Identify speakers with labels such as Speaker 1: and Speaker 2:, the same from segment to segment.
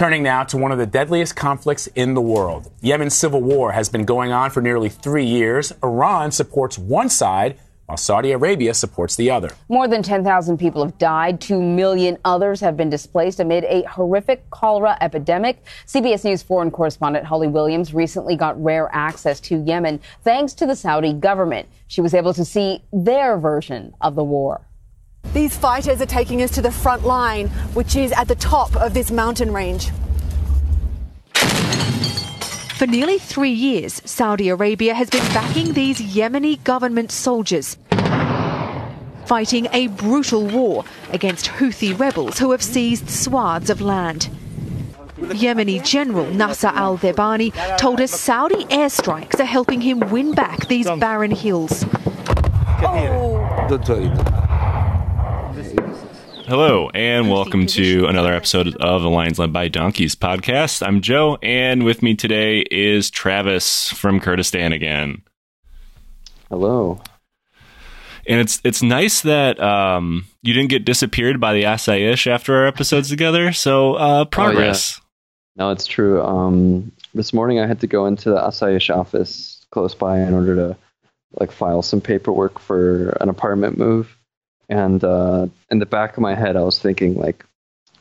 Speaker 1: Turning now to one of the deadliest conflicts in the world. Yemen's civil war has been going on for nearly three years. Iran supports one side while Saudi Arabia supports the other.
Speaker 2: More than 10,000 people have died. Two million others have been displaced amid a horrific cholera epidemic. CBS News foreign correspondent Holly Williams recently got rare access to Yemen thanks to the Saudi government. She was able to see their version of the war.
Speaker 3: These fighters are taking us to the front line, which is at the top of this mountain range.
Speaker 4: For nearly three years, Saudi Arabia has been backing these Yemeni government soldiers, fighting a brutal war against Houthi rebels who have seized swaths of land. Yemeni General Nasser al Thebani told us Saudi airstrikes are helping him win back these barren hills.
Speaker 3: Oh.
Speaker 5: Hello, and welcome to another episode of the Lions Led by Donkeys podcast. I'm Joe, and with me today is Travis from Kurdistan again.
Speaker 6: Hello.
Speaker 5: And it's it's nice that um, you didn't get disappeared by the Asayish after our episodes together. So uh, progress.
Speaker 6: Oh, yeah. No, it's true. Um, this morning I had to go into the Asayish office close by in order to like file some paperwork for an apartment move and uh, in the back of my head, I was thinking, like,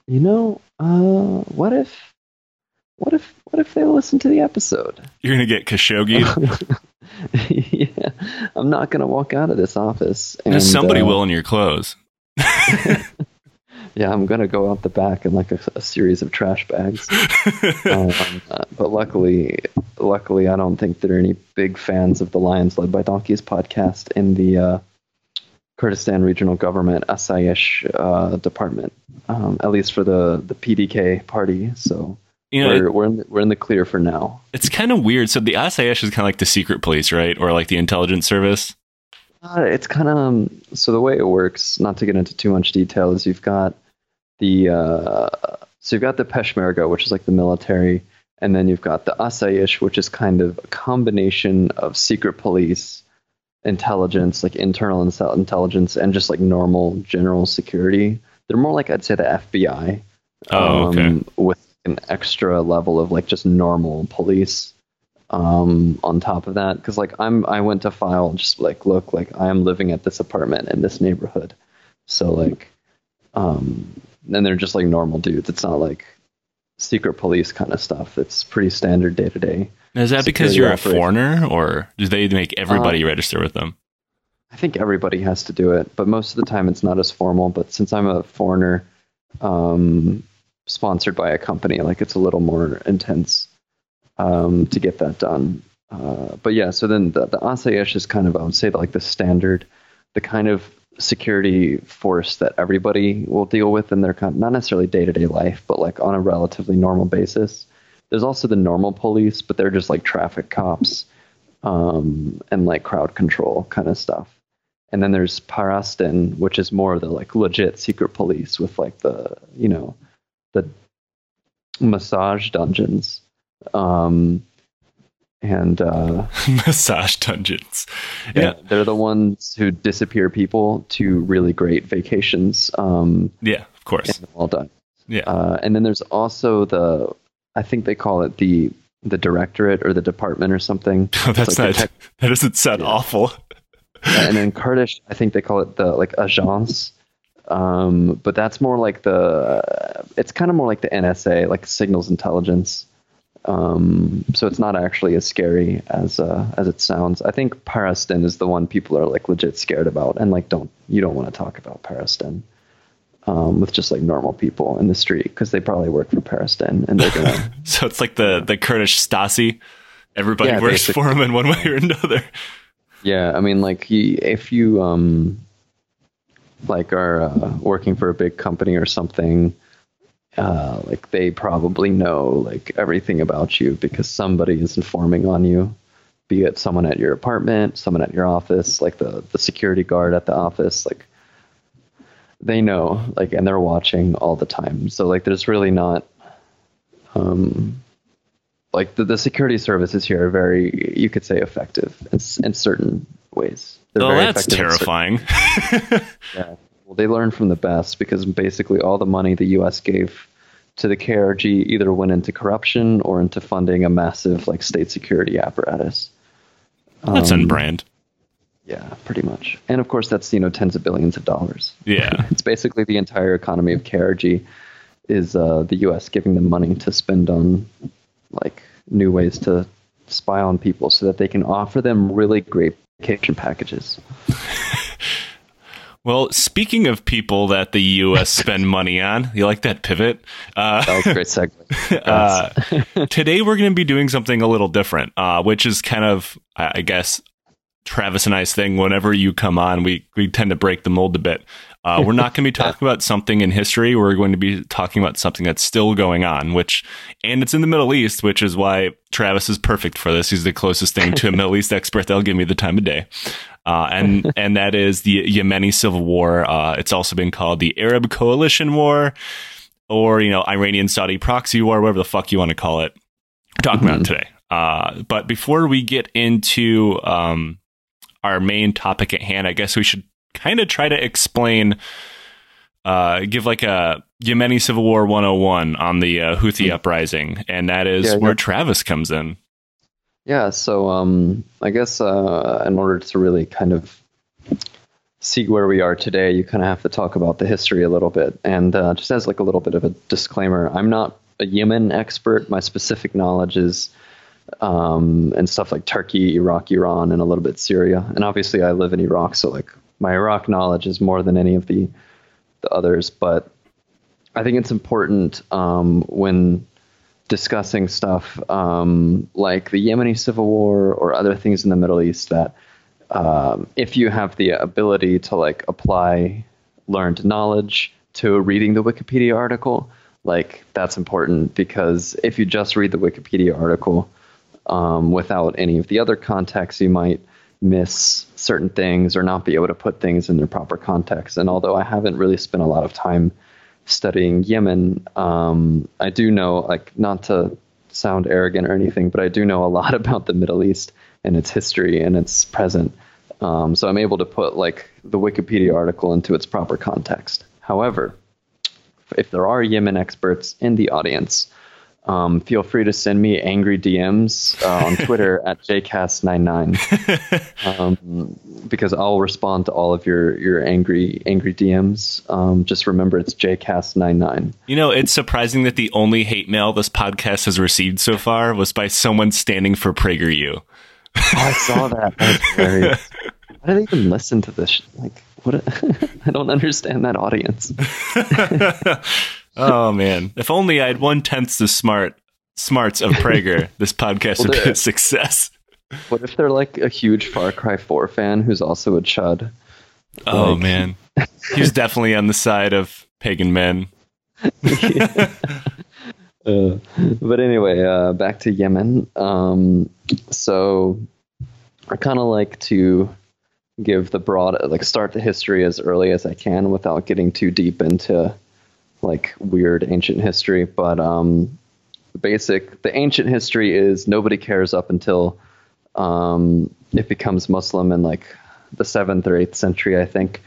Speaker 6: you know, uh, what if, what if, what if they listen to the episode?
Speaker 5: You're gonna get Khashoggi.
Speaker 6: yeah, I'm not gonna walk out of this office.
Speaker 5: And, There's somebody uh, will in your clothes.
Speaker 6: yeah, I'm gonna go out the back in like a, a series of trash bags. um, uh, but luckily, luckily, I don't think there are any big fans of the Lions Led by Donkeys podcast in the uh, Kurdistan Regional Government Asayish uh, department, um, at least for the the PDK party. So you know, we're it, we're in the, we're in the clear for now.
Speaker 5: It's kind of weird. So the Asayish is kind of like the secret police, right, or like the intelligence service.
Speaker 6: Uh, it's kind of um, so the way it works. Not to get into too much detail, is you've got the uh, so you've got the Peshmerga, which is like the military, and then you've got the Asayish, which is kind of a combination of secret police intelligence, like internal intelligence, and just like normal general security. They're more like I'd say the FBI.
Speaker 5: Oh, okay. Um,
Speaker 6: with an extra level of like just normal police um, on top of that, because like I'm I went to file just like look like I am living at this apartment in this neighborhood, so like, um, and they're just like normal dudes. It's not like secret police kind of stuff. It's pretty standard day to day.
Speaker 5: Is that because you're operation. a foreigner, or do they make everybody uh, register with them?
Speaker 6: I think everybody has to do it, but most of the time it's not as formal. But since I'm a foreigner, um, sponsored by a company, like it's a little more intense um, to get that done. Uh, but yeah, so then the, the Asayish is kind of, I would say, like the standard, the kind of security force that everybody will deal with in their not necessarily day to day life, but like on a relatively normal basis. There's also the normal police, but they're just like traffic cops um, and like crowd control kind of stuff. And then there's Parasten, which is more of the like legit secret police with like the you know the massage dungeons. Um, and uh,
Speaker 5: massage dungeons.
Speaker 6: Yeah. yeah. they're the ones who disappear people to really great vacations. Um,
Speaker 5: yeah, of course.
Speaker 6: All done.
Speaker 5: Yeah,
Speaker 6: uh, and then there's also the I think they call it the the directorate or the department or something.
Speaker 5: Oh, that's like not. Tech- that doesn't sound yeah. awful.
Speaker 6: and in Kurdish, I think they call it the like agence. Um, but that's more like the. It's kind of more like the NSA, like signals intelligence. Um, so it's not actually as scary as uh, as it sounds. I think Parasten is the one people are like legit scared about, and like don't you don't want to talk about Parasten um, with just like normal people in the street because they probably work for Parasten and they're gonna.
Speaker 5: so it's like the the Kurdish Stasi. Everybody yeah, works basically. for them in one way or another.
Speaker 6: Yeah, I mean, like if you um, like are uh, working for a big company or something, uh, like they probably know like everything about you because somebody is informing on you. Be it someone at your apartment, someone at your office, like the the security guard at the office, like they know like and they're watching all the time so like there's really not um like the, the security services here are very you could say effective in, in certain ways
Speaker 5: they're oh that's terrifying
Speaker 6: yeah well they learn from the best because basically all the money the us gave to the KRG either went into corruption or into funding a massive like state security apparatus.
Speaker 5: That's on brand.
Speaker 6: Yeah, pretty much. And of course, that's you know tens of billions of dollars.
Speaker 5: Yeah.
Speaker 6: It's basically the entire economy of KRG is uh, the U.S. giving them money to spend on like new ways to spy on people so that they can offer them really great vacation packages.
Speaker 5: Well, speaking of people that the U.S. spend money on, you like that pivot? Uh,
Speaker 6: That was a great segue.
Speaker 5: uh, today we're going to be doing something a little different, uh, which is kind of, I I guess, Travis and I's thing. Whenever you come on, we we tend to break the mold a bit. Uh, we're not going to be talking about something in history. We're going to be talking about something that's still going on, which, and it's in the Middle East, which is why Travis is perfect for this. He's the closest thing to a Middle East expert. They'll give me the time of day. Uh, and and that is the Yemeni civil war. Uh, it's also been called the Arab Coalition War, or you know Iranian Saudi proxy war, whatever the fuck you want to call it. We're talking about it today. Uh, but before we get into um, our main topic at hand, I guess we should kind of try to explain, uh, give like a Yemeni Civil War 101 on the uh, Houthi uprising, and that is
Speaker 6: Yeah,
Speaker 5: where
Speaker 6: yeah.
Speaker 5: Travis comes in.
Speaker 6: Yeah, so um, I guess uh, in order to really kind of see where we are today, you kind of have to talk about the history a little bit. And uh, just as like a little bit of a disclaimer, I'm not a Yemen expert. My specific knowledge is um, and stuff like Turkey, Iraq, Iran, and a little bit Syria. And obviously, I live in Iraq, so like my Iraq knowledge is more than any of the the others. But I think it's important um, when discussing stuff um, like the Yemeni civil war or other things in the Middle East that um, if you have the ability to like apply learned knowledge to reading the Wikipedia article, like that's important because if you just read the Wikipedia article um, without any of the other context, you might miss certain things or not be able to put things in their proper context. And although I haven't really spent a lot of time studying Yemen, um, I do know, like, not to sound arrogant or anything, but I do know a lot about the Middle East and its history and its present. Um, so I'm able to put like the Wikipedia article into its proper context. However, if there are Yemen experts in the audience, um, feel free to send me angry DMs uh, on Twitter at jcast99 um, because I'll respond to all of your your angry angry DMs. Um, just remember it's jcast99.
Speaker 5: You know, it's surprising that the only hate mail this podcast has received so far was by someone standing for PragerU.
Speaker 6: Oh, I saw that. That. Why do they even listen to this? Like, what? A, I don't understand that audience.
Speaker 5: Oh man, if only I had one tenth the smart smarts of Prager, this podcast would be a success.
Speaker 6: What if they're like a huge Far Cry 4 fan who's also a chud?
Speaker 5: Oh
Speaker 6: Like-
Speaker 5: man, he's definitely on the side of Pagan Min.
Speaker 6: Uh, but anyway, uh, back to Yemen. Um, so I kind of like to give the broad, like, start the history as early as I can without getting too deep into like weird ancient history. But um, basic, the ancient history is nobody cares up until um, it becomes Muslim in like the seventh or eighth century, I think.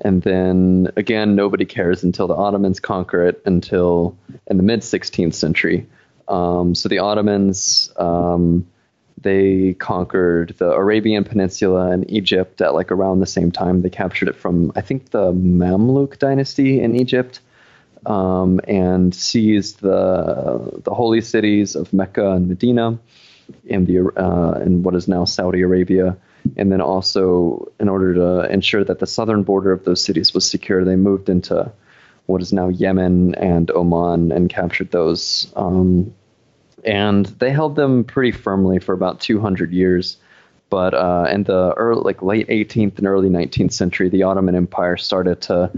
Speaker 6: And then again, nobody cares until the Ottomans conquer it until in the mid 16th century. Um, so the Ottomans, um, they conquered the Arabian Peninsula and Egypt at like around the same time. They captured it from, I think, the Mamluk dynasty in Egypt um, and seized the the holy cities of Mecca and Medina in the uh, in what is now Saudi Arabia. And then also, in order to ensure that the southern border of those cities was secure, they moved into what is now Yemen and Oman and captured those. Um, and they held them pretty firmly for about 200 years. But uh, in the early, like late 18th and early 19th century, the Ottoman Empire started to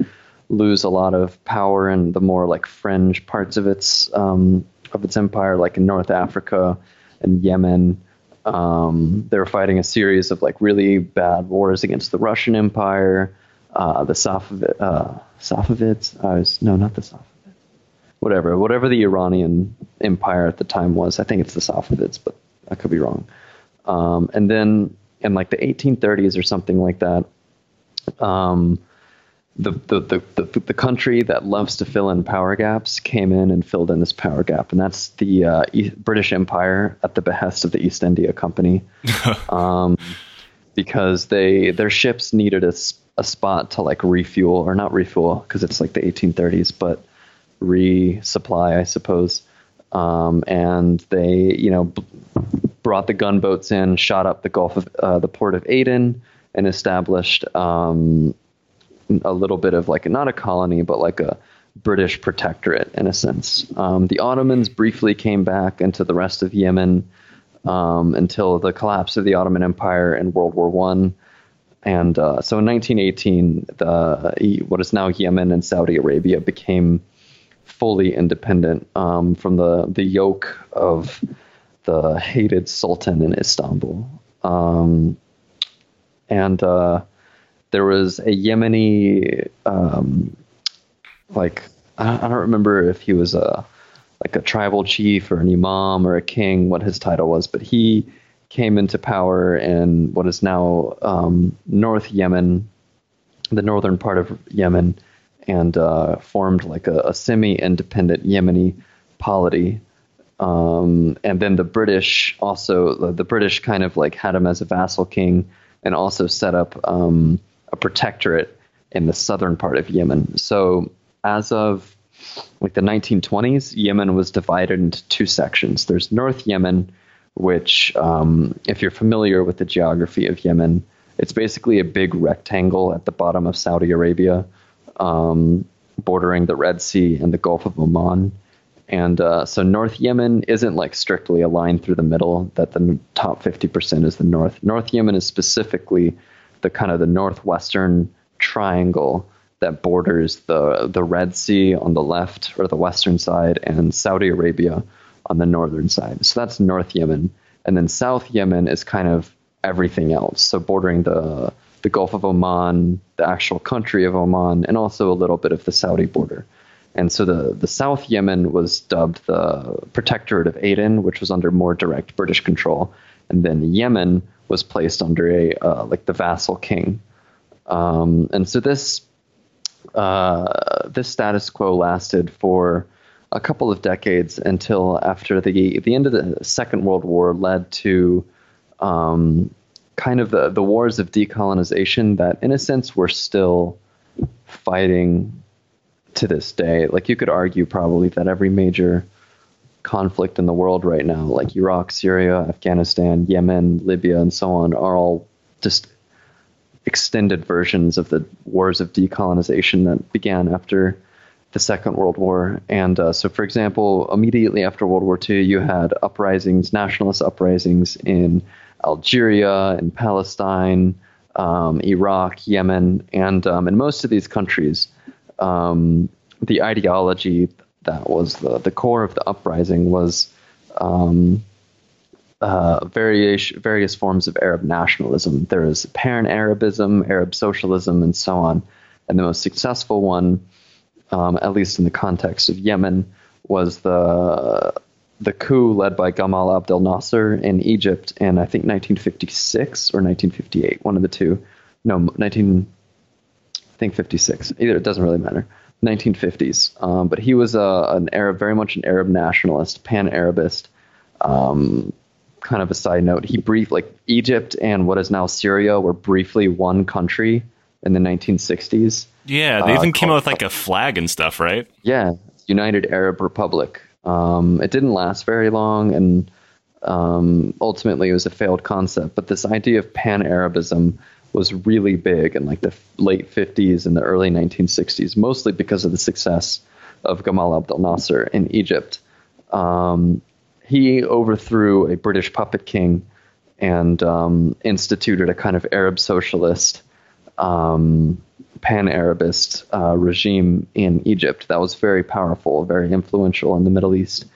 Speaker 6: lose a lot of power in the more like fringe parts of its um, of its empire, like in North Africa and Yemen. Um, they were fighting a series of like really bad wars against the Russian Empire, uh, the Safavid, uh, Safavids. I was no, not the Safavids. Whatever, whatever the Iranian Empire at the time was. I think it's the Safavids, but I could be wrong. Um, and then in like the 1830s or something like that, um, the, the, the, the, country that loves to fill in power gaps came in and filled in this power gap, and that's the uh, British Empire at the behest of the East India Company, um, because they their ships needed a, a spot to like refuel or not refuel because it's like the 1830s, but resupply, I suppose. Um, and they, you know, b- brought the gunboats in, shot up the Gulf of uh, the port of Aden, and established um, a little bit of like not a colony, but like a British protectorate in a sense. Um, the Ottomans briefly came back into the rest of Yemen um, until the collapse of the Ottoman Empire in World War One. And uh, so in 1918, the what is now Yemen and Saudi Arabia became fully independent um, from the the yoke of the hated Sultan in Istanbul. Um, and uh, there was a Yemeni, um, like I don't remember if he was a like a tribal chief or an imam or a king, what his title was, but he came into power in what is now um, North Yemen, the northern part of Yemen, and uh, formed like a, a, semi-independent Yemeni polity. Um, and then the British also, the, the, British kind of like had him as a vassal king, and also set up um, a protectorate in the southern part of Yemen. So as of like the 1920s, Yemen was divided into two sections. There's North Yemen, which, um, if you're familiar with the geography of Yemen, it's basically a big rectangle at the bottom of Saudi Arabia, um, bordering the Red Sea and the Gulf of Oman. And uh, so North Yemen isn't like strictly aligned through the middle that the top 50% is the North. North Yemen is specifically the kind of the northwestern triangle that borders the the Red Sea on the left or the western side and Saudi Arabia on the northern side. So that's North Yemen, and then South Yemen is kind of everything else. So bordering the the Gulf of Oman, the actual country of Oman, and also a little bit of the Saudi border. And so the, the South Yemen was dubbed the Protectorate of Aden, which was under more direct British control. And then Yemen was placed under a uh, like the vassal king. Um, and so this uh, this status quo lasted for a couple of decades until after the the end of the Second World War led to um, kind of the, the wars of decolonization that, in a sense, we're still fighting to this day. Like you could argue probably that every major conflict in the world right now, like Iraq, Syria, Afghanistan, Yemen, Libya, and so on, are all just extended versions of the wars of decolonization that began after the Second World War. And uh, so, for example, immediately after World War II, you had uprisings, nationalist uprisings in Algeria, in Palestine, um, Iraq, Yemen, and um, in most of these countries, um, the ideology that was the, the core of the uprising was um, uh, various, various forms of Arab nationalism. There is Pan Arabism, Arab socialism, and so on. And the most successful one, um, at least in the context of Yemen, was the the coup led by Gamal Abdel Nasser in Egypt in I think 1956 or 1958, one of the two. No, 19 I think 56. Either it doesn't really matter. 1950s. Um, but he was a, an Arab, very much an Arab nationalist, pan-Arabist. Um, kind of a side note, he briefed like Egypt and what is now Syria were briefly one country in the 1960s.
Speaker 5: Yeah, they uh, even came out with like a flag and stuff, right?
Speaker 6: Yeah, United Arab Republic. Um, it didn't last very long, and um, ultimately it was a failed concept. But this idea of pan Arabism was really big in like the late 50s and the early 1960s, mostly because of the success of Gamal Abdel Nasser in Egypt. Um, he overthrew a British puppet king and um, instituted a kind of Arab socialist, um, pan Arabist uh, regime in Egypt that was very powerful, very influential in the Middle East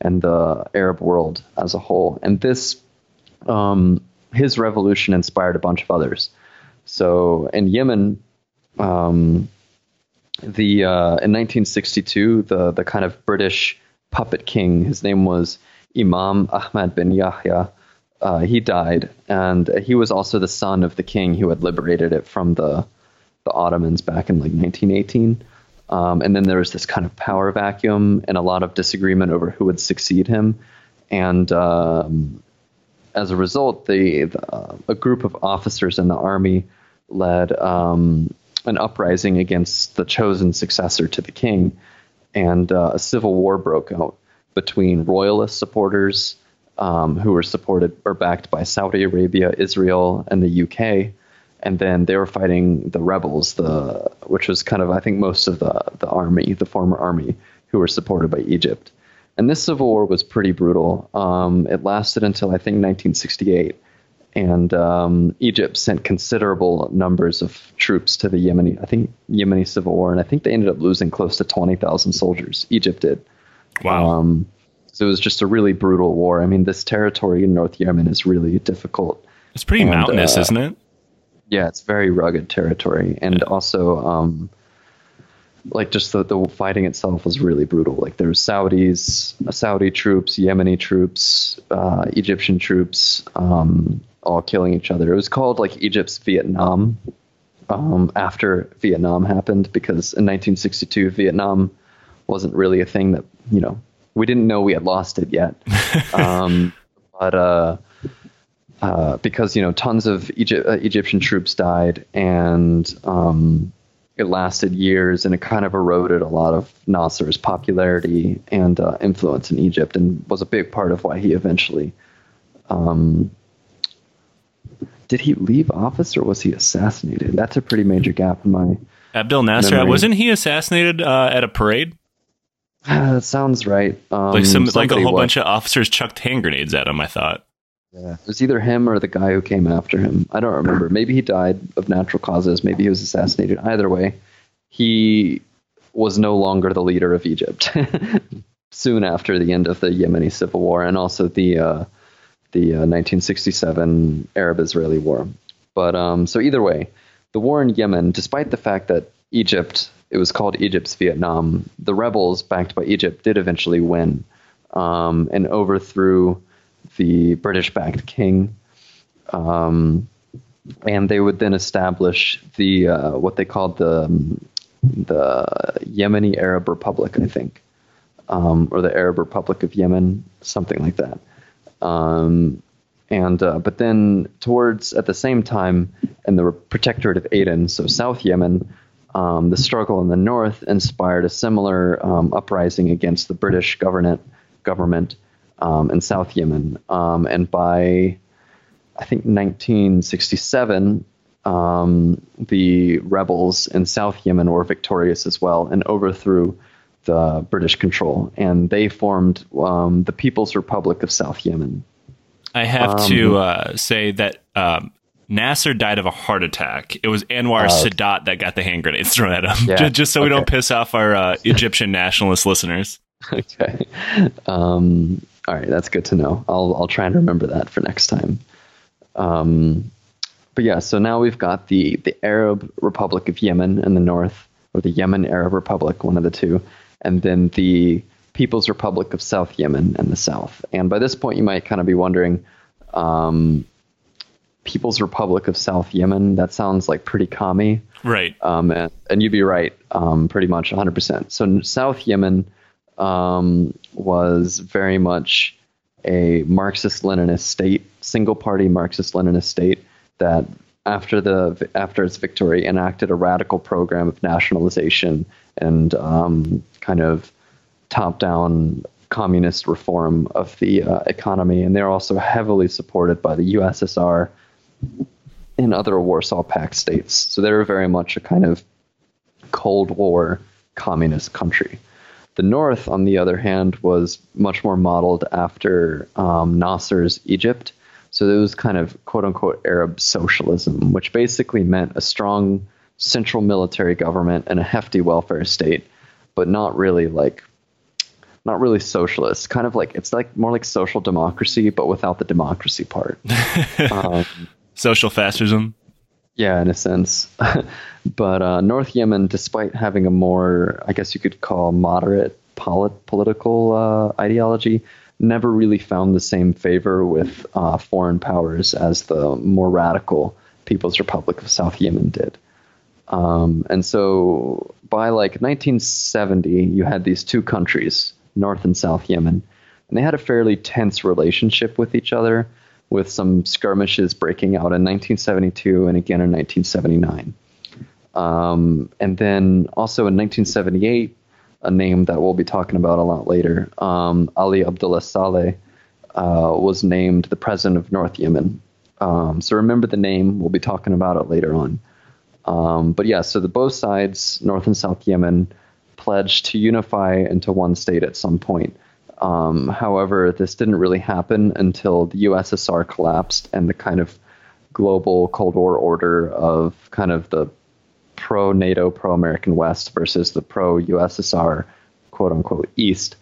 Speaker 6: and the Arab world as a whole. And this, um, his revolution inspired a bunch of others. So in Yemen, um, the uh, in 1962, the the kind of British puppet king, his name was Imam Ahmad bin Yahya. Uh, he died, and he was also the son of the king who had liberated it from the the Ottomans back in like 1918. Um, and then there was this kind of power vacuum and a lot of disagreement over who would succeed him. And um, as a result, the, the a group of officers in the army led um, an uprising against the chosen successor to the king, and uh, a civil war broke out between royalist supporters um, who were supported or backed by Saudi Arabia, Israel, and the UK, and then they were fighting the rebels, the which was kind of I think most of the the army, the former army, who were supported by Egypt. And this civil war was pretty brutal. Um, it lasted until I think 1968, and um, Egypt sent considerable numbers of troops to the Yemeni, I think Yemeni civil war, and I think they ended up losing close to 20,000 soldiers. Egypt did.
Speaker 5: Wow.
Speaker 6: Um, so it was just a really brutal war. I mean, this territory in North Yemen is really difficult.
Speaker 5: It's pretty
Speaker 6: And,
Speaker 5: mountainous,
Speaker 6: uh,
Speaker 5: isn't it?
Speaker 6: Yeah, it's very rugged territory, and also, um, like just the, the fighting itself was really brutal. Like there was Saudis, Saudi troops, Yemeni troops, uh, Egyptian troops, um, all killing each other. It was called like Egypt's Vietnam um, after Vietnam happened because in 1962 Vietnam wasn't really a thing that you know we didn't know we had lost it yet. um, but uh, uh, because you know tons of Egypt, uh, Egyptian troops died, and um, it lasted years, and it kind of eroded a lot of Nasser's popularity and uh, influence in Egypt, and was a big part of why he eventually. Um, did he leave office or was he assassinated? That's a pretty major gap in my.
Speaker 5: Abdel Nasser,
Speaker 6: memory.
Speaker 5: wasn't he assassinated uh, at a parade?
Speaker 6: that sounds right. Um,
Speaker 5: Like some, like a whole
Speaker 6: was.
Speaker 5: bunch of officers chucked hand grenades at him. I thought.
Speaker 6: Yeah, it was either him or the guy who came after him. I don't remember. Maybe he died of natural causes. Maybe he was assassinated. Either way, he was no longer the leader of Egypt. Soon after the end of the Yemeni civil war and also the uh, the uh, 1967 Arab-Israeli war. But um, so either way, the war in Yemen, despite the fact that Egypt, it was called Egypt's Vietnam, the rebels backed by Egypt did eventually win um, and overthrew the British-backed king, um, and they would then establish the uh, what they called the um, the Yemeni Arab Republic, I think, um, or the Arab Republic of Yemen, something like that. Um, and uh, but then towards at the same time in the protectorate of Aden, so South Yemen, um, the struggle in the north inspired a similar um, uprising against the British government government um, in South Yemen. Um, and by I think 1967, um, the rebels in South Yemen were victorious as well and overthrew the British control, and they formed um, the People's Republic of South Yemen.
Speaker 5: I have
Speaker 6: Um,
Speaker 5: to uh, say that um, Nasser died of a heart attack. It was Anwar Sadat that got the hand grenades thrown at him.
Speaker 6: Uh, Yeah,
Speaker 5: Ju- just, so we don't piss off our uh, Egyptian nationalist listeners.
Speaker 6: okay. Um, all right, that's good to know. I'll I'll try and remember that for next time. Um, but yeah, so now we've got the the Arab Republic of Yemen in the north, or the Yemen Arab Republic, one of the two, and then the People's Republic of South Yemen in the south. And by this point, you might kind of be wondering, um, People's Republic of South Yemen. That sounds like pretty commie.
Speaker 5: Right.
Speaker 6: Um, and, and you'd be right, um, pretty much 100%. So South Yemen um, was very much a Marxist-Leninist state, single-party Marxist-Leninist state that, after the after its victory, enacted a radical program of nationalization and um, kind of top-down communist reform of the uh, economy. And they're also heavily supported by the USSR and other Warsaw Pact states. So they were very much a kind of Cold War communist country. The North, on the other hand, was much more modeled after um, Nasser's Egypt. So it was kind of quote unquote Arab socialism, which basically meant a strong central military government and a hefty welfare state, but not really like not really socialist. Kind of like it's like more like social democracy, but without the democracy part. um,
Speaker 5: Social fascism.
Speaker 6: yeah, in a sense. but uh, North Yemen, despite having a more, I guess you could call moderate polit- political uh, ideology, never really found the same favor with uh, foreign powers as the more radical People's Republic of South Yemen did. Um, and so by like 1970, you had these two countries, North and South Yemen, and they had a fairly tense relationship with each other, with some skirmishes breaking out in 1972 and again in 1979. Um, and then also in 1978, a name that we'll be talking about a lot later, um, Ali Abdullah Saleh uh, was named the president of North Yemen. Um, so remember the name. We'll be talking about it later on. Um, but yeah, so the both sides, North and South Yemen, pledged to unify into one state at some point. Um, however, this didn't really happen until the USSR collapsed and the kind of global Cold War order of kind of the pro NATO, pro American West versus the pro USSR, quote unquote, East.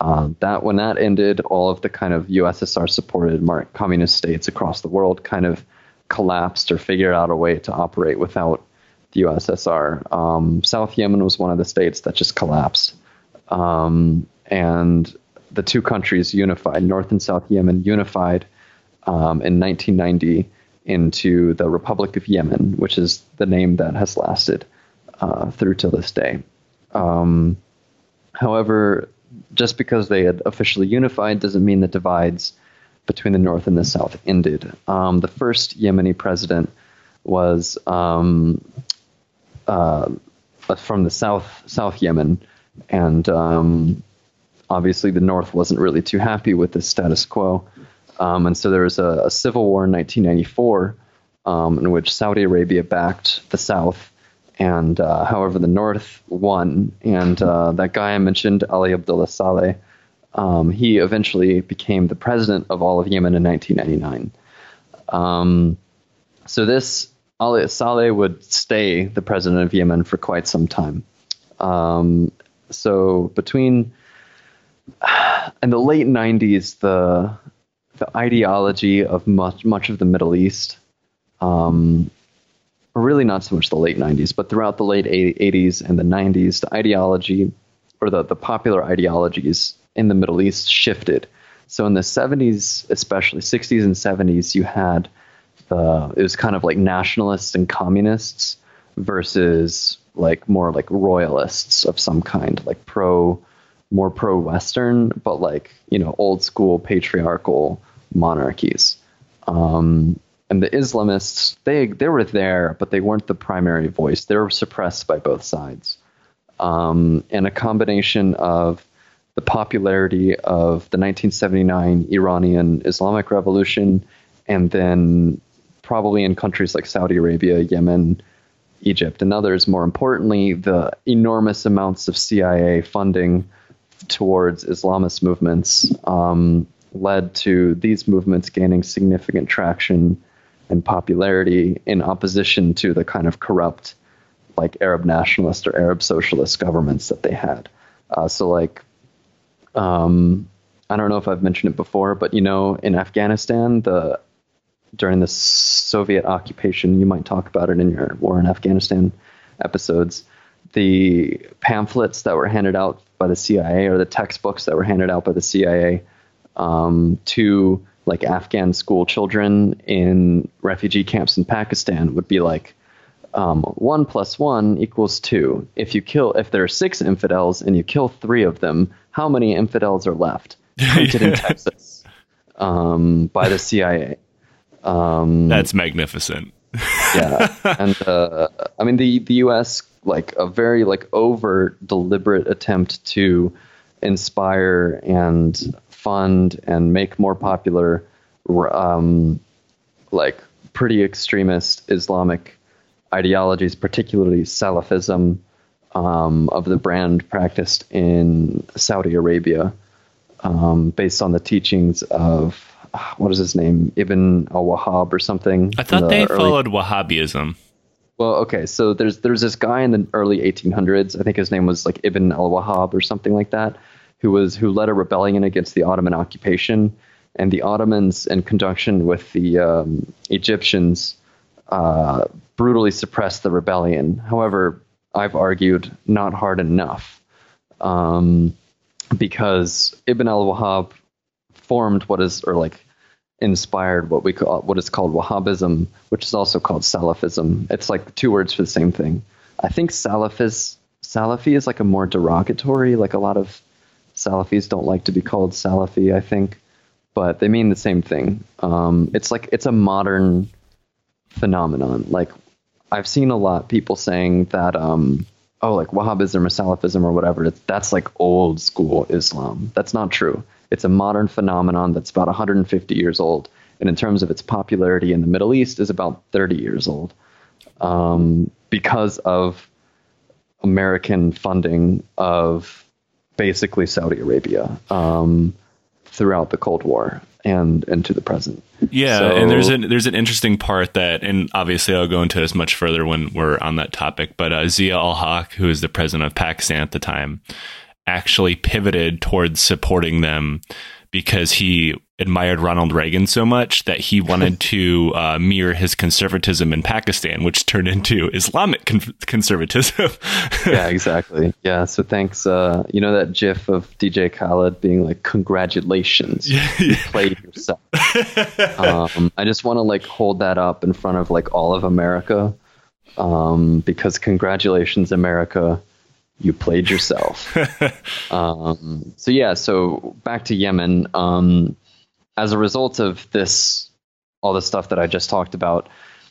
Speaker 6: Uh, that when that ended, all of the kind of USSR supported communist states across the world kind of collapsed or figured out a way to operate without the USSR. Um, South Yemen was one of the states that just collapsed. Um, and the two countries unified, North and South Yemen unified um, in 1990 into the Republic of Yemen, which is the name that has lasted uh, through to this day. Um, however, just because they had officially unified doesn't mean the divides between the North and the South ended. Um, the first Yemeni president was um, uh, from the South South Yemen, and um, obviously the North wasn't really too happy with the status quo. Um, and so there was a, a, civil war in 1994 um, in which Saudi Arabia backed the South. And uh, however, the North won. And uh, that guy I mentioned, Ali Abdullah Saleh, um, he eventually became the president of all of Yemen in 1999. Um, so this Ali Saleh would stay the president of Yemen for quite some time. Um, so between in the late 90s, the the ideology of much much of the Middle East, um, really not so much the late 90s, but throughout the late 80s and the 90s, the ideology or the, the popular ideologies in the Middle East shifted. So in the 70s, especially 60s and 70s, you had the it was kind of like nationalists and communists versus like more like royalists of some kind, like pro more pro Western, but like you know old school patriarchal monarchies. Um, and the Islamists, they they were there, but they weren't the primary voice. They were suppressed by both sides. Um, and a combination of the popularity of the 1979 Iranian Islamic Revolution, and then probably in countries like Saudi Arabia, Yemen, Egypt, and others, more importantly, the enormous amounts of CIA funding towards Islamist movements um, led to these movements gaining significant traction and popularity in opposition to the kind of corrupt, like Arab nationalist or Arab socialist governments that they had. Uh, so, like, um, I don't know if I've mentioned it before, but you know, in Afghanistan, the during the Soviet occupation, you might talk about it in your war in Afghanistan episodes. The pamphlets that were handed out by the CIA or the textbooks that were handed out by the CIA um, to like Afghan school children in refugee camps in Pakistan would be like um, one plus one equals two. If you kill, if there are six infidels and you kill three of them, how many infidels are left? Printed in Texas um, by the CIA.
Speaker 5: Um, That's magnificent.
Speaker 6: yeah, and uh, I mean the the U.S like a very like overt, deliberate attempt to inspire and fund and make more popular, um, like pretty extremist Islamic ideologies, particularly Salafism, um, of the brand practiced in Saudi Arabia, um, based on the teachings of what is his name, Ibn al Wahhab or something.
Speaker 5: I thought the they early... followed Wahhabism.
Speaker 6: Well, okay, so there's there's this guy in the early 1800s. I think his name was like Ibn al-Wahhab or something like that, who was who led a rebellion against the Ottoman occupation, and the Ottomans, in conjunction with the um, Egyptians, uh, brutally suppressed the rebellion. However, I've argued not hard enough, um, because Ibn al-Wahhab formed what is or like inspired what we call what is called Wahhabism, which is also called Salafism. It's like two words for the same thing. I think Salafis Salafi is like a more derogatory. Like a lot of Salafis don't like to be called Salafi. I think, but they mean the same thing. Um, it's like it's a modern phenomenon. Like I've seen a lot people saying that. Um, oh, like Wahhabism or Salafism or whatever. That's like old school Islam. That's not true. It's a modern phenomenon that's about 150 years old, and in terms of its popularity in the Middle East, is about 30 years old, um, because of American funding of basically Saudi Arabia um, throughout the Cold War and into the present.
Speaker 5: Yeah, so, and there's an there's an interesting part that, and obviously I'll go into this much further when we're on that topic. But uh, Zia Ul Haq, who was the president of Pakistan at the time, actually pivoted towards supporting them because he admired Ronald Reagan so much that he wanted to uh, mirror his conservatism in Pakistan, which turned into Islamic con- conservatism.
Speaker 6: yeah, exactly. Yeah. So thanks. Uh, you know that GIF of DJ Khaled being like, "Congratulations, yeah, yeah. you played yourself." um, I just want to like hold that up in front of like all of America, um, because congratulations, America you played yourself. um, so yeah, so back to Yemen. Um, as a result of this, all the stuff that I just talked about,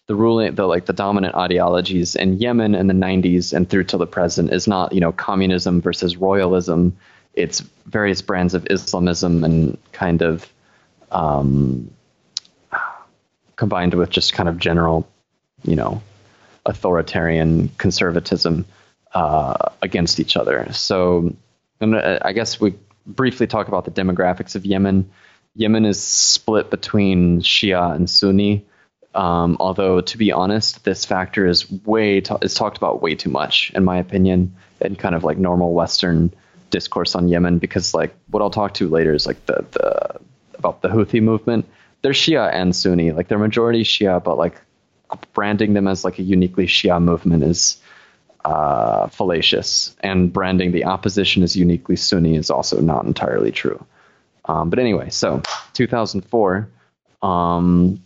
Speaker 6: the ruling, the like the dominant ideologies in Yemen in the 90s and through till the present is not you know communism versus royalism. It's various brands of Islamism and kind of um, combined with just kind of general, you know, authoritarian conservatism uh, against each other. So I guess we briefly talk about the demographics of Yemen. Yemen is split between Shia and Sunni. Um, although to be honest, this factor is way is talked about way too much, in my opinion, in kind of like normal Western discourse on Yemen. Because like what I'll talk to later is like the the about the Houthi movement. They're Shia and Sunni, like they're majority Shia, but like branding them as like a uniquely Shia movement is uh, fallacious, and branding the opposition as uniquely Sunni is also not entirely true. Um, but anyway, so 2004, um,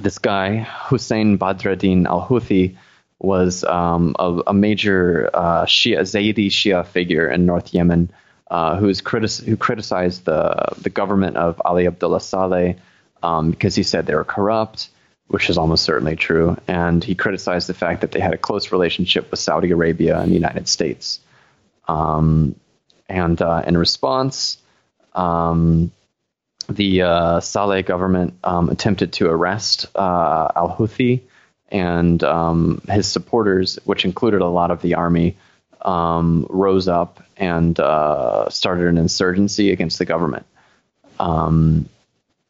Speaker 6: this guy Hussein Badreddin al Houthi was um, a, a, major uh, Shia Zaydi Shia figure in North Yemen, uh, who's critic- who criticized the the government of Ali Abdullah Saleh um, because he said they were corrupt which is almost certainly true. And he criticized the fact that they had a close relationship with Saudi Arabia and the United States. Um, and uh, in response, um, the uh, Saleh government um, attempted to arrest uh, al Houthi and um, his supporters, which included a lot of the army, um, rose up and uh, started an insurgency against the government. Um,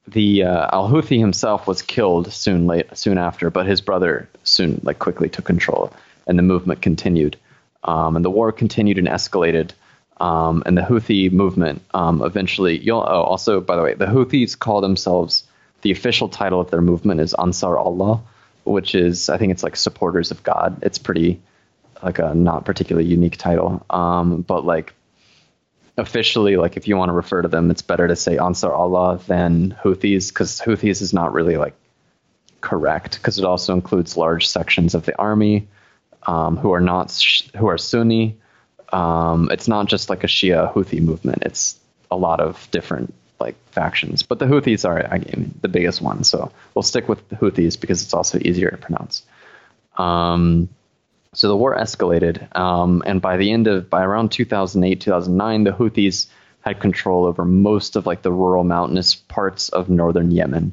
Speaker 6: the uh, Al Houthi himself was killed soon late soon after, but his brother soon like quickly took control, and the movement continued, um, and the war continued and escalated. Um, and the Houthi movement um, eventually. You'll, oh, also by the way, the Houthis call themselves. The official title of their movement is Ansar Allah, which is I think it's like supporters of God. It's pretty like a not particularly unique title, um, but like officially, like if you want to refer to them, it's better to say Ansar Allah than Houthis because Houthis is not really like correct because it also includes large sections of the army um, who are not who are Sunni. Um, it's not just like a Shia Houthi movement. It's a lot of different like factions, but the Houthis are I mean, the biggest one. So we'll stick with the Houthis because it's also easier to pronounce. Um, so the war escalated, um, and by the end of by around 2008 2009, the Houthis had control over most of like the rural mountainous parts of northern Yemen.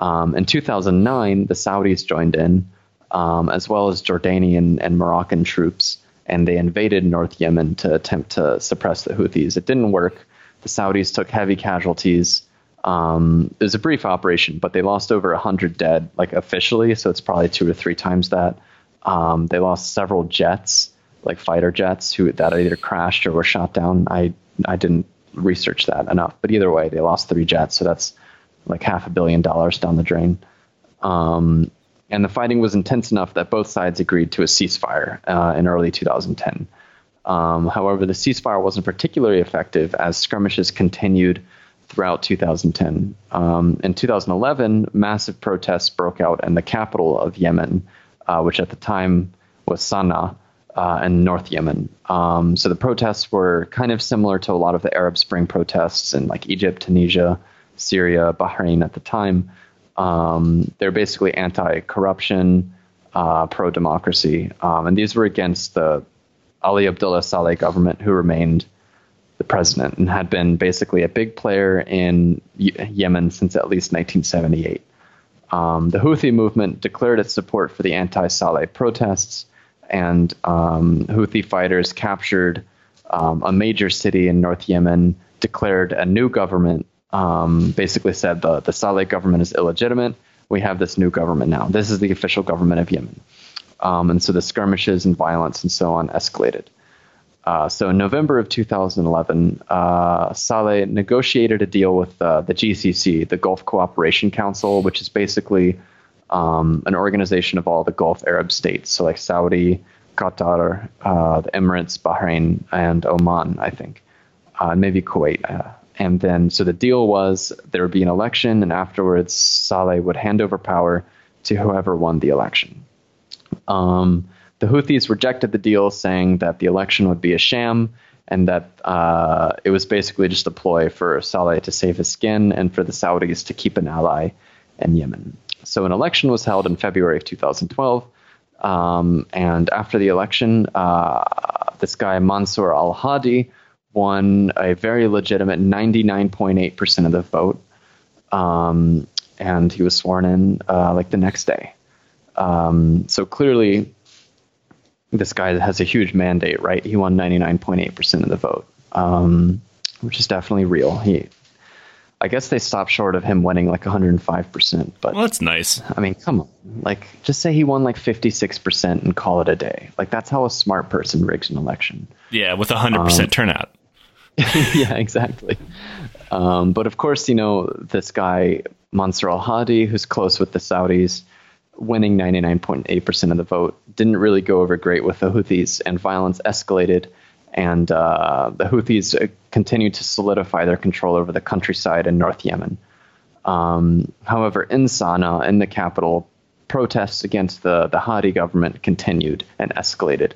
Speaker 6: Um, in 2009, the Saudis joined in, um, as well as Jordanian and Moroccan troops, and they invaded North Yemen to attempt to suppress the Houthis. It didn't work. The Saudis took heavy casualties. Um, it was a brief operation, but they lost over 100 dead, like officially, so it's probably two or three times that. Um, they lost several jets, like fighter jets, who that either crashed or were shot down. I I didn't research that enough, but either way, they lost three jets, so that's like half a billion dollars down the drain. Um, and the fighting was intense enough that both sides agreed to a ceasefire uh, in early 2010. Um, however, the ceasefire wasn't particularly effective as skirmishes continued throughout 2010. Um, in 2011, massive protests broke out in the capital of Yemen, uh, which at the time was Sana'a uh, in North Yemen. Um, so the protests were kind of similar to a lot of the Arab Spring protests in like Egypt, Tunisia, Syria, Bahrain at the time. Um, they're basically anti-corruption, uh, pro-democracy, um, and these were against the Ali Abdullah Saleh government, who remained the president and had been basically a big player in Yemen since at least 1978. Um, the Houthi movement declared its support for the anti-Saleh protests, and um, Houthi fighters captured um, a major city in North Yemen, declared a new government, um, basically said the, the Saleh government is illegitimate. We have this new government now. This is the official government of Yemen. Um, and so the skirmishes and violence and so on escalated. Uh, so in November of 2011, uh, Saleh negotiated a deal with uh, the GCC, the Gulf Cooperation Council, which is basically um, an organization of all the Gulf Arab states, so like Saudi, Qatar, uh, the Emirates, Bahrain, and Oman, I think, uh, maybe Kuwait. And then, so the deal was there would be an election, and afterwards, Saleh would hand over power to whoever won the election. Um, the Houthis rejected the deal, saying that the election would be a sham and that uh, it was basically just a ploy for Saleh to save his skin and for the Saudis to keep an ally in Yemen. So an election was held in February of 2012. Um, and after the election, uh, this guy, Mansour al Hadi, won a very legitimate 99.8% of the vote. Um, and he was sworn in uh, like the next day. Um, so clearly, this guy has a huge mandate, right? He won 99.8% of the vote, um, which is definitely real. He, I guess they stopped short of him winning like 105%. But
Speaker 5: well, that's nice.
Speaker 6: I mean, come on, like just say he won like 56% and call it a day. Like that's how a smart person rigs an election.
Speaker 5: Yeah, with 100% um, turnout.
Speaker 6: yeah, exactly. Um, but of course, you know this guy Mansour al Hadi, who's close with the Saudis winning 99.8% of the vote didn't really go over great with the Houthis, and violence escalated. And uh, the Houthis uh, continued to solidify their control over the countryside in North Yemen. Um, however, in Sana'a, in the capital, protests against the, the Hadi government continued and escalated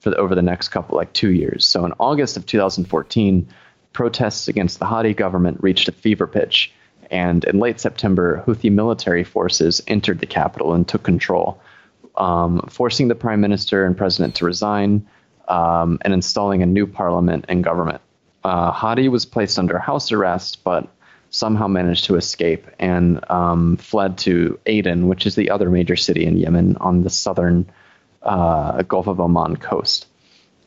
Speaker 6: for the, over the next couple, like two years. So in August of 2014, protests against the Hadi government reached a fever pitch and in late September, Houthi military forces entered the capital and took control, um, forcing the prime minister and president to resign um, and installing a new parliament and government. Uh, Hadi was placed under house arrest, but somehow managed to escape and um, fled to Aden, which is the other major city in Yemen on the southern uh, Gulf of Oman coast.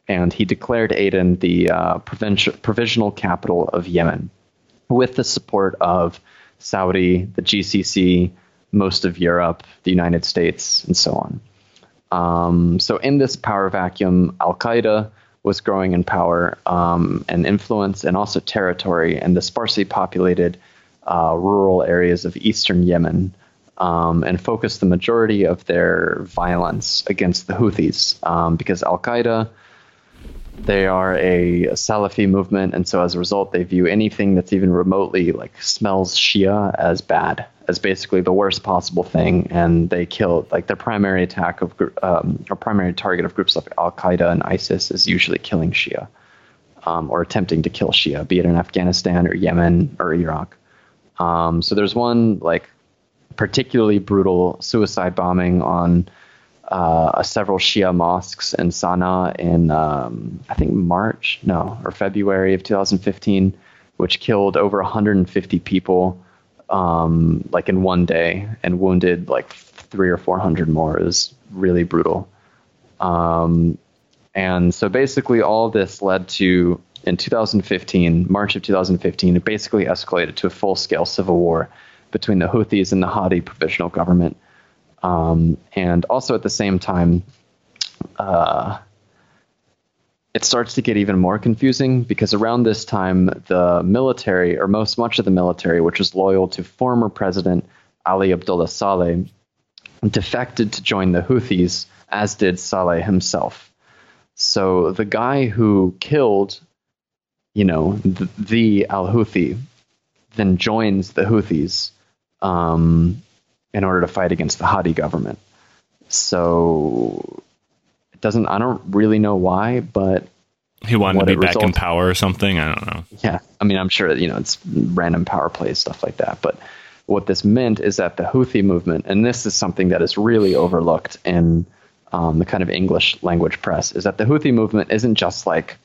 Speaker 6: And he declared Aden the uh, provisional capital of Yemen with the support of Saudi, the GCC, most of Europe, the United States, and so on. Um, so, in this power vacuum, Al Qaeda was growing in power um, and influence and also territory in the sparsely populated uh, rural areas of eastern Yemen um, and focused the majority of their violence against the Houthis um, because Al Qaeda they are a, Salafi movement, and so as a result, they view anything that's even remotely like smells Shia as bad, as basically the worst possible thing, and they kill like their primary attack of um, or primary target of groups like Al Qaeda and ISIS is usually killing Shia, um, or attempting to kill Shia, be it in Afghanistan or Yemen or Iraq. Um, so there's one like particularly brutal suicide bombing on uh, several Shia mosques in Sana'a in um, I think March, no, or February of 2015, which killed over 150 people, um, like in one day, and wounded like three or four hundred more. It was really brutal. Um, and so basically, all this led to in 2015, March of 2015, it basically escalated to a full-scale civil war between the Houthis and the Hadi provisional government um, and also at the same time, uh, it starts to get even more confusing because around this time, the military, or most much of the military, which was loyal to former President Ali Abdullah Saleh, defected to join the Houthis, as did Saleh himself. So the guy who killed, you know, the, the Al Houthi, then joins the Houthis um, in order to fight against the Hadi government. So it doesn't. I don't really know why, but
Speaker 5: He wanted to be back in power or something. I don't know.
Speaker 6: yeah, I mean, I'm sure you know it's random power plays stuff like that. But what this meant is that the Houthi movement, and this is something that is really overlooked in um, the kind of English language press, is that the Houthi movement isn't just like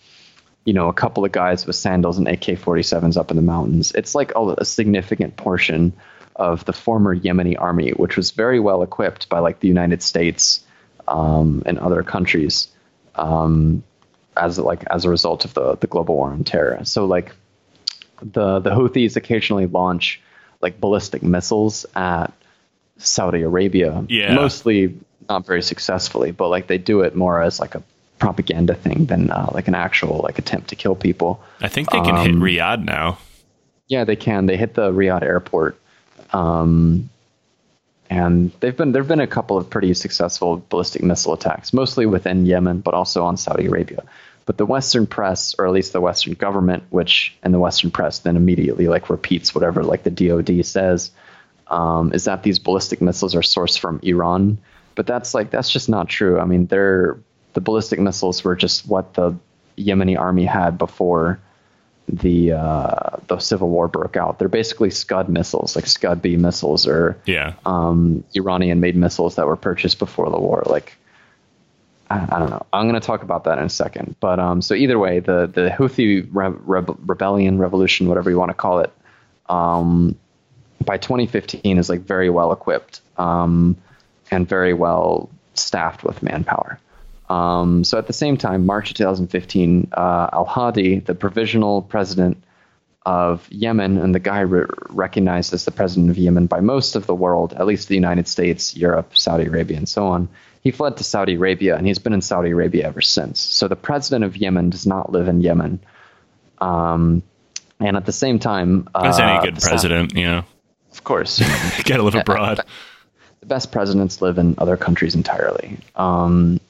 Speaker 6: you know a couple of guys with sandals and AK-47s up in the mountains. It's like a, a significant portion of the former Yemeni army, which was very well equipped by like the United States um, and other countries. Um, as like as a result of the the global war on terror. So like the the Houthis occasionally launch like ballistic missiles at Saudi Arabia.
Speaker 5: Yeah.
Speaker 6: Mostly not very successfully, but like they do it more as like a propaganda thing than uh, like an actual like attempt to kill people.
Speaker 5: I think they can hit
Speaker 6: Um,
Speaker 5: Riyadh now.
Speaker 6: Yeah, they can. They hit the Riyadh airport. Um, and they've been there've been a couple of pretty successful ballistic missile attacks, mostly within Yemen, but also on Saudi Arabia. But the Western press, or at least the Western government, which and the Western press then immediately like repeats whatever like the DoD says, um, is that these ballistic missiles are sourced from Iran. But that's like that's just not true. I mean, they're the ballistic missiles were just what the Yemeni army had before the uh, the civil war broke out. They're basically Scud missiles, like Scud B missiles, or
Speaker 5: Yeah.
Speaker 6: um, Iranian made missiles that were purchased before the war. Like, I, I don't know. I'm going to talk about that in a second. But um, so either way, the the Houthi re- rebe- rebellion, revolution, whatever you want to call it, um, by 2015 is like very well equipped um, and very well staffed with manpower. Um, so at the same time, March of 2015, uh, Al Hadi, the provisional president of Yemen, and the guy re- recognized as the president of Yemen by most of the world, at least the United States, Europe, Saudi Arabia, and so on. He fled to Saudi Arabia, and he's been in Saudi Arabia ever since. So the president of Yemen does not live in Yemen. Um, and at the same time,
Speaker 5: As
Speaker 6: uh,
Speaker 5: any good president, you know,
Speaker 6: of course,
Speaker 5: gotta live abroad.
Speaker 6: the best presidents live in other countries entirely. Um,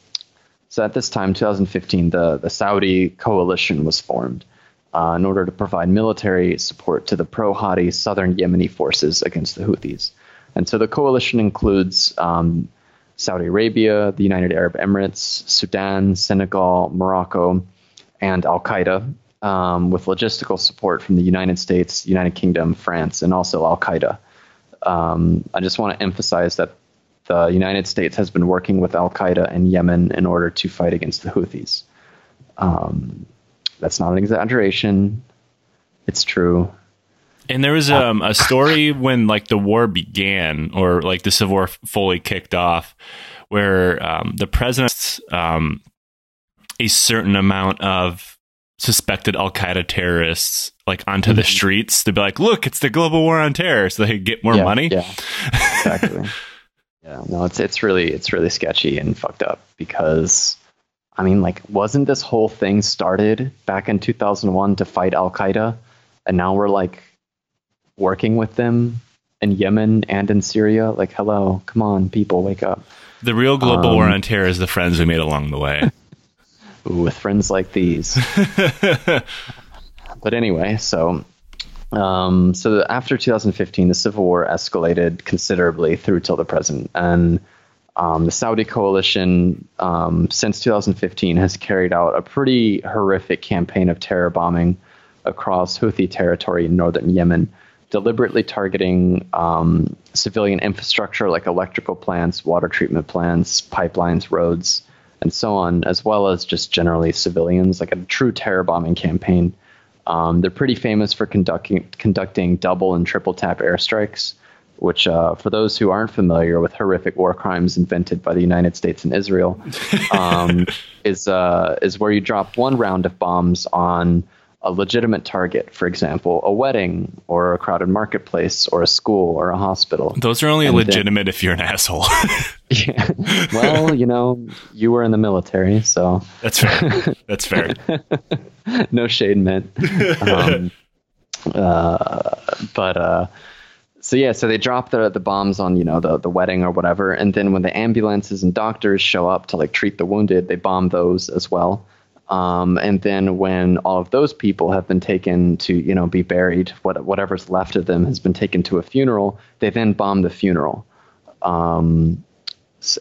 Speaker 6: so at this time, 2015, the, the Saudi coalition was formed uh, in order to provide military support to the pro Hadi southern Yemeni forces against the Houthis. And so the coalition includes um, Saudi Arabia, the United Arab Emirates, Sudan, Senegal, Morocco, and Al Qaeda, um, with logistical support from the United States, United Kingdom, France, and also Al Qaeda. Um, I just want to emphasize that the United States has been working with Al Qaeda in Yemen in order to fight against the Houthis. Um, that's not an exaggeration. It's true.
Speaker 5: And there was um, a story when like the war began, or like the civil war fully kicked off, where um, the president um, a certain amount of suspected Al Qaeda terrorists like onto the streets. They'd be like, "Look, it's the global war on terror," so they could get more
Speaker 6: yeah,
Speaker 5: money.
Speaker 6: Yeah, exactly. yeah, no, it's it's really it's really sketchy and fucked up because, I mean, like, wasn't this whole thing started back in 2001 to fight Al Qaeda, and now we're like working with them in Yemen and in Syria? Like, hello, come on, people, wake up.
Speaker 5: The real global war
Speaker 6: Um,
Speaker 5: on terror is the friends we made along the way.
Speaker 6: Ooh, with friends like these. but anyway, so um, so after 2015, the civil war escalated considerably through till the present, and um, the Saudi coalition um, since 2015 has carried out a pretty horrific campaign of terror bombing across Houthi territory in northern Yemen, deliberately targeting um, civilian infrastructure like electrical plants, water treatment plants, pipelines, roads, and so on, as well as just generally civilians, like a true terror bombing campaign. Um, they're pretty famous for conducting conducting double and triple tap airstrikes, which, uh, for those who aren't familiar with horrific war crimes invented by the United States and Israel, um, is uh, is where you drop one round of bombs on a legitimate target, for example, a wedding or a crowded marketplace or a school or a hospital.
Speaker 5: Those are only
Speaker 6: And then-
Speaker 5: legitimate if you're an asshole.
Speaker 6: Yeah. well, you know, you were in the military, so
Speaker 5: That's fair. That's fair.
Speaker 6: no shade meant. Um, uh, but uh, so yeah, so they drop the the bombs on you know the the wedding or whatever, and then when the ambulances and doctors show up to like treat the wounded, they bomb those as well. Um, and then when all of those people have been taken to, you know, be buried, what, whatever's left of them has been taken to a funeral, they then bomb the funeral. Um,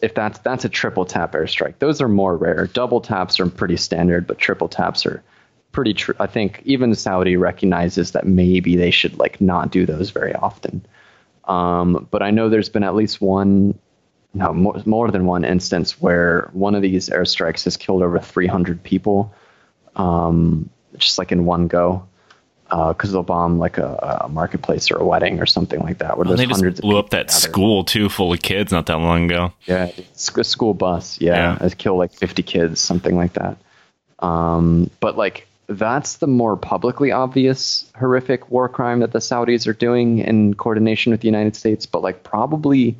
Speaker 6: if that's that's a triple tap airstrike, those are more rare. Double taps are pretty standard, but triple taps are pretty. true. I think even Saudi recognizes that maybe they should like not do those very often. Um, but I know there's been at least one no, more, more than one instance where one of these airstrikes has killed over 300 people, um, just like in one go. Because uh, they'll bomb like a, a, marketplace or a wedding or something like that. Where
Speaker 5: there's
Speaker 6: they just
Speaker 5: blew up that gathered. school too, full of kids, not that long ago.
Speaker 6: Yeah, a school bus. Yeah, yeah. killed like 50 kids, something like that. Um, but like that's the more publicly obvious horrific war crime that the Saudis are doing in coordination with the United States. But like probably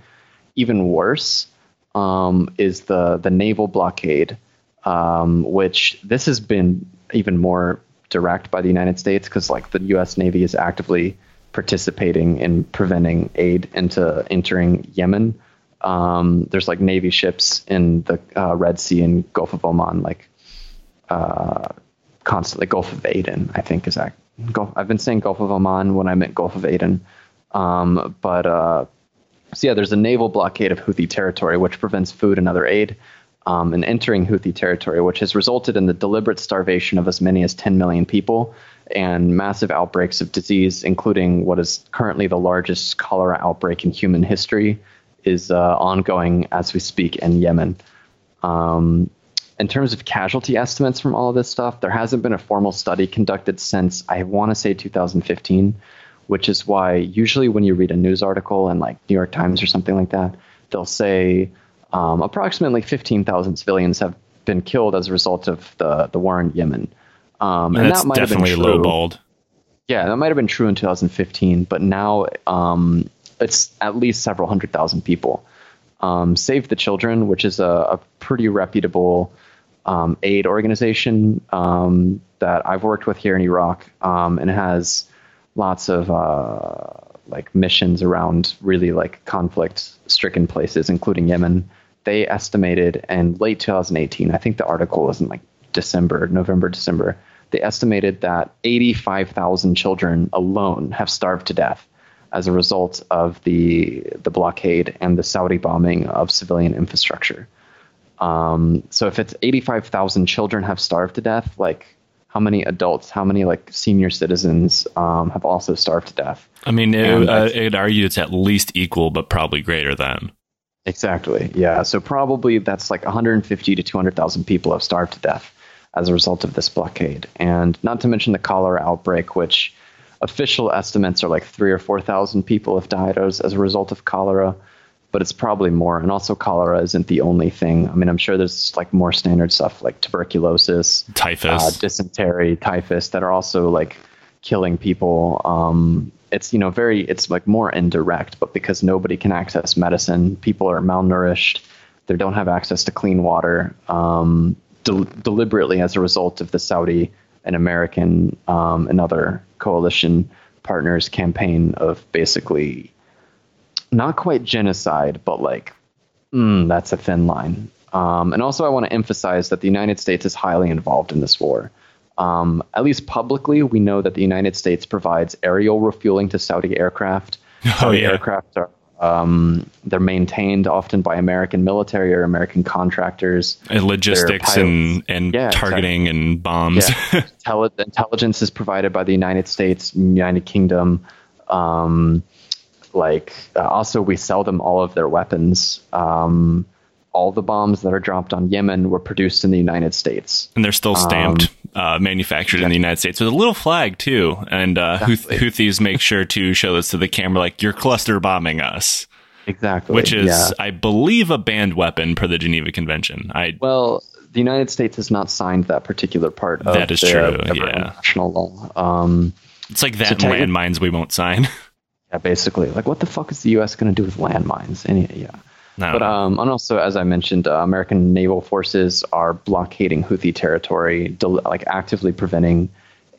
Speaker 6: even worse um, is the the naval blockade, um, which this has been even more direct by the United States because like the U.S. Navy is actively participating in preventing aid into entering Yemen. Um, there's like Navy ships in the uh, Red Sea and Gulf of Oman, like uh, constantly Gulf of Aden, I think is that. Gulf, I've been saying Gulf of Oman when I meant Gulf of Aden, um, but uh, so yeah, there's a naval blockade of Houthi territory, which prevents food and other aid um, in entering Houthi territory, which has resulted in the deliberate starvation of as many as 10 million people and massive outbreaks of disease, including what is currently the largest cholera outbreak in human history, is uh, ongoing as we speak in Yemen. Um, in terms of casualty estimates from all of this stuff, there hasn't been a formal study conducted since I want to say 2015 which is why usually when you read a news article in like New York Times or something like that, they'll say um, approximately 15,000 civilians have been killed as a result of the, the war in Yemen.
Speaker 5: Um, and, and that might definitely have been true. lowballed.
Speaker 6: Yeah, that might have been true in 2015, but now um, it's at least several hundred thousand people. Um, Save the Children, which is a, a pretty reputable um, aid organization um, that I've worked with here in Iraq, um, and has lots of uh, like missions around really like conflict stricken places, including Yemen. They estimated in late 2018, I think the article was in like December, November, December. They estimated that 85,000 children alone have starved to death as a result of the the blockade and the Saudi bombing of civilian infrastructure. Um, so if it's 85,000 children have starved to death, like how many adults, how many like senior citizens um, have also starved to death.
Speaker 5: I mean, it, uh, it'd argue it's at least equal, but probably greater than.
Speaker 6: Exactly. Yeah. So probably that's like 150 to 200,000 people have starved to death as a result of this blockade, and not to mention the cholera outbreak, which official estimates are like three or four thousand people have died as, as a result of cholera but it's probably more. And also, cholera isn't the only thing. I mean, I'm sure there's like more standard stuff like tuberculosis,
Speaker 5: typhus, uh,
Speaker 6: dysentery, typhus that are also like killing people. Um, it's you know very it's like more indirect, but because nobody can access medicine, people are malnourished. They don't have access to clean water. Um, de- deliberately, as a result of the Saudi and American um, and other coalition partners' campaign of basically not quite genocide, but like, mm, that's a thin line. Um, and also, I want to emphasize that the United States is highly involved in this war. Um, at least publicly, we know that the United States provides aerial refueling to Saudi aircraft.
Speaker 5: Oh, Saudi yeah.
Speaker 6: aircraft are um, they're maintained often by American military or American contractors.
Speaker 5: And logistics and, and yeah, targeting exactly. and bombs.
Speaker 6: Yeah. intelligence is provided by the United States, United Kingdom. Um, like uh, also we sell them all of their weapons. Um, all the bombs that are dropped on Yemen were produced in the United States,
Speaker 5: and they're still stamped, um, uh, manufactured in the United States with a little flag too. And uh, exactly. Houthis make sure to show this to the camera, like you're cluster bombing us.
Speaker 6: Exactly,
Speaker 5: which is, yeah. I believe, a banned weapon per the Geneva Convention. I
Speaker 6: well, the United States has not signed that particular part of
Speaker 5: that is
Speaker 6: the,
Speaker 5: true. Yeah,
Speaker 6: international law. Um,
Speaker 5: it's like that so landmines we won't sign.
Speaker 6: Yeah, basically. Like, what the fuck is the U.S. going to do with landmines? Any, yeah. No. But um, and also, as I mentioned, uh, American naval forces are blockading Houthi territory, del- like actively preventing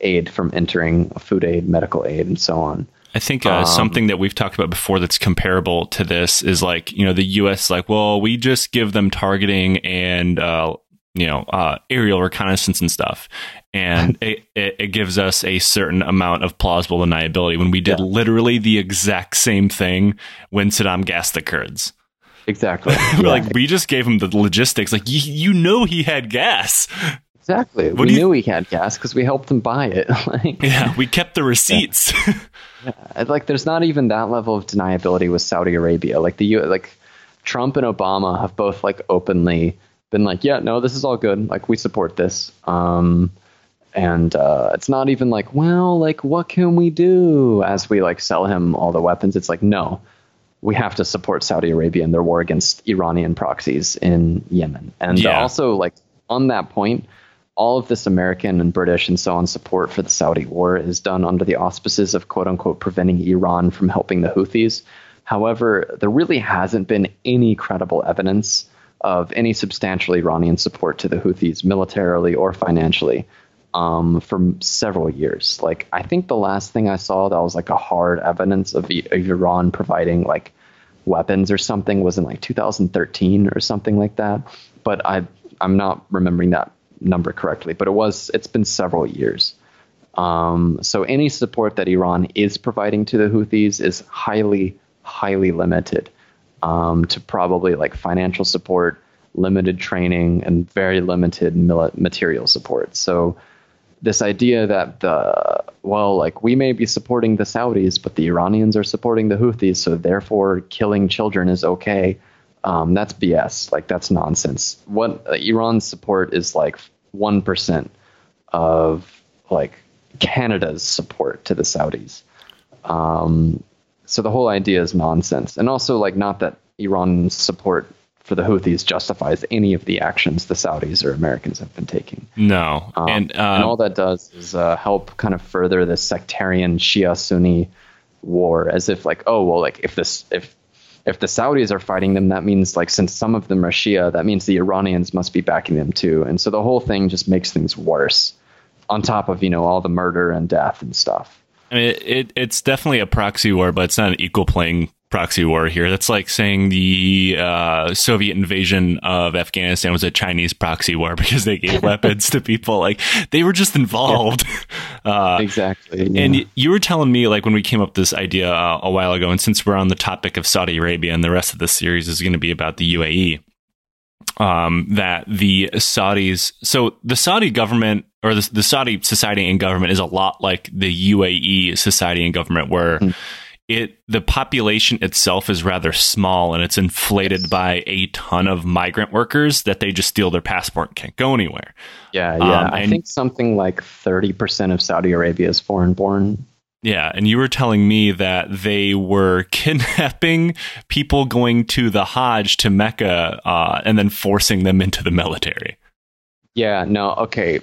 Speaker 6: aid from entering, food aid, medical aid, and so on.
Speaker 5: I think uh, um, something that we've talked about before that's comparable to this is like, you know, the U.S. like, well, we just give them targeting and uh, you know uh, aerial reconnaissance and stuff, and it, it, it gives us a certain amount of plausible deniability when we did
Speaker 6: Yeah.
Speaker 5: literally the exact same thing when Saddam gassed the Kurds.
Speaker 6: Exactly.
Speaker 5: We're
Speaker 6: Yeah,
Speaker 5: like, we just gave him the logistics. Like, you, you know, he had gas.
Speaker 6: exactly.
Speaker 5: What
Speaker 6: we
Speaker 5: you-
Speaker 6: knew he had gas because we helped him buy it. like,
Speaker 5: Yeah, we kept the receipts.
Speaker 6: It's like there's not even that level of deniability with Saudi Arabia. Like the U, like Trump and Obama have both like openly been like, yeah, no, this is all good. Like we support this. Um, and uh, it's not even like, well, like what can we do as we like sell him all the weapons? It's like, no, we have to support Saudi Arabia in their war against Iranian proxies in Yemen. And
Speaker 5: Yeah.
Speaker 6: also like on that point, all of this American and British and so on support for the Saudi war is done under the auspices of quote unquote preventing Iran from helping the Houthis. However, there really hasn't been any credible evidence of any substantial Iranian support to the Houthis militarily or financially um, for several years. Like, I think the last thing I saw that was like a hard evidence of, of Iran providing like weapons or something was in like 2013 or something like that. But I, I'm not remembering that number correctly. But it was, it's been several years. Um, so any support that Iran is providing to the Houthis is highly, highly limited um, to probably like financial support, limited training, and very limited material support. So this idea that the well, like we may be supporting the Saudis, but the Iranians are supporting the Houthis, so therefore killing children is okay. Um, that's BS. Like that's nonsense. What uh, Iran's support is like one percent of like Canada's support to the Saudis. Um, so the whole idea is nonsense, and also like not that Iran's support for the Houthis justifies any of the actions the Saudis or Americans have been taking.
Speaker 5: no.
Speaker 6: Um,
Speaker 5: and, uh,
Speaker 6: and all that does is uh, help kind of further this sectarian Shia Sunni war, as if like, oh well, like if this if if the Saudis are fighting them, that means like since some of them are Shia, that means the Iranians must be backing them too, and so the whole thing just makes things worse. On top of you know all the murder and death and stuff.
Speaker 5: I mean, it, it, it's definitely a proxy war, but it's not an equal playing proxy war here. That's like saying the uh, Soviet invasion of Afghanistan was a Chinese proxy war because they gave weapons to people. Like they were just involved. Uh,
Speaker 6: Exactly. yeah.
Speaker 5: And you were telling me, like, when we came up with this idea uh, a while ago, and since we're on the topic of Saudi Arabia, and the rest of the series is going to be about the UAE, um, that the Saudis, so the Saudi government or the, the Saudi society and government is a lot like the UAE society and government, where it the population itself is rather small and it's inflated by a ton of migrant workers that they just steal their passport and can't go anywhere.
Speaker 6: yeah, yeah.
Speaker 5: um,
Speaker 6: I think something like thirty percent of Saudi Arabia is foreign born.
Speaker 5: Yeah, and you were telling me that they were kidnapping people going to the Hajj to Mecca uh, and then forcing them into the military.
Speaker 6: Yeah, no, okay.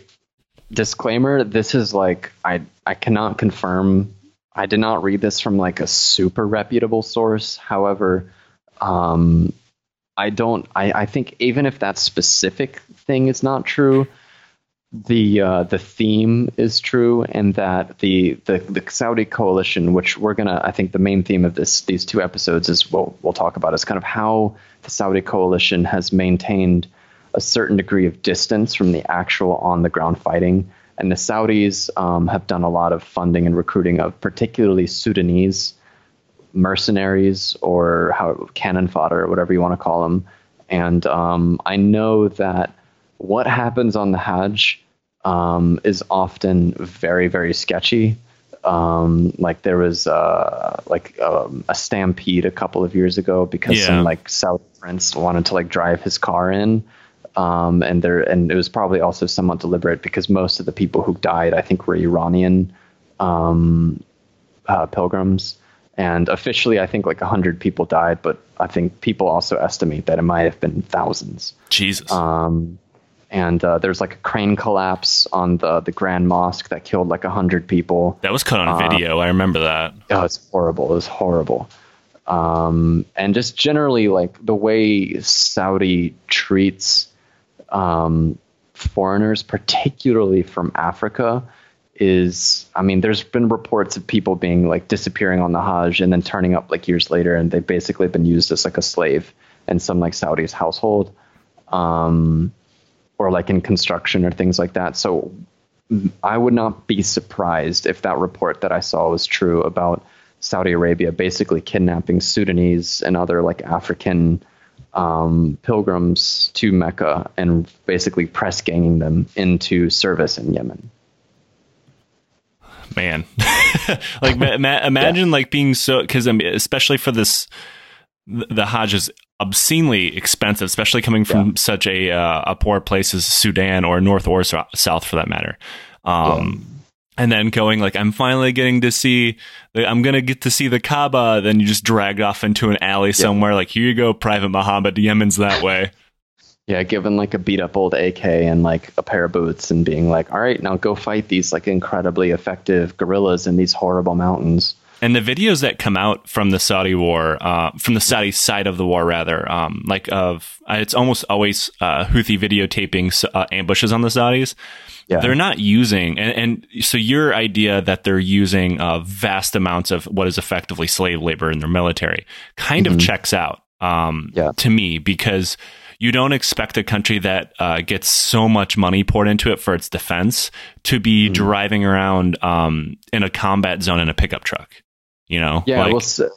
Speaker 6: Disclaimer, this is like I I cannot confirm. I did not read this from like a super reputable source. However, um I don't I, I think even if that specific thing is not true, the uh, the theme is true and that the, the the Saudi coalition, which we're gonna I think the main theme of this these two episodes is what we'll talk about is kind of how the Saudi coalition has maintained a certain degree of distance from the actual on the ground fighting. And the Saudis um, have done a lot of funding and recruiting of particularly Sudanese mercenaries or how cannon fodder or whatever you want to call them. And um, I know that what happens on the Hajj um, is often very, very sketchy. Um, like there was uh, like um, a stampede a couple of years ago because
Speaker 5: Yeah.
Speaker 6: some like Saudi prince wanted to like drive his car in. Um, and there, and it was probably also somewhat deliberate because most of the people who died, I think, were Iranian um, uh, pilgrims. And officially, I think like 100 people died, but I think people also estimate that it might have been thousands.
Speaker 5: Jesus.
Speaker 6: Um, and uh, there's like a crane collapse on the, the Grand Mosque that killed like 100 people.
Speaker 5: that was caught on
Speaker 6: uh,
Speaker 5: video. I remember that.
Speaker 6: Oh, it's horrible. It was horrible. Um, and just generally, like the way Saudi treats um, foreigners, particularly from Africa, is I mean, there's been reports of people being like disappearing on the Hajj and then turning up like years later, and they've basically been used as like a slave in some like Saudi's household. Um, or like in construction or things like that. So I would not be surprised if that report that I saw was true about Saudi Arabia basically kidnapping Sudanese and other like African um, pilgrims to Mecca and basically press ganging them into service in Yemen.
Speaker 5: Man, like ma- ma- imagine yeah. like being so because mean, especially for this, the Hajj is obscenely expensive, especially coming from yeah. such a uh, a poor place as Sudan or North or South for that matter. Um, yeah. And then going like, I'm finally getting to see, I'm gonna get to see the Kaaba. Then you just dragged off into an alley yeah. somewhere. Like, here you go, Private Muhammad. Yemen's that way.
Speaker 6: Yeah, given like a beat up old AK and like a pair of boots, and being like, all right, now go fight these like incredibly effective guerrillas in these horrible mountains.
Speaker 5: And the videos that come out from the Saudi war, uh, from the Saudi side of the war, rather, um, like of uh, it's almost always uh, Houthi videotaping uh, ambushes on the Saudis. Yeah. They're not using, and, and, so your idea that they're using uh, vast amounts of what is effectively slave labor in their military kind mm-hmm. of checks out um, yeah. to me because you don't expect a country that uh, gets so much money poured into it for its defense to be mm-hmm. driving around um, in a combat zone in a pickup truck. You know,
Speaker 6: yeah. Like, well, so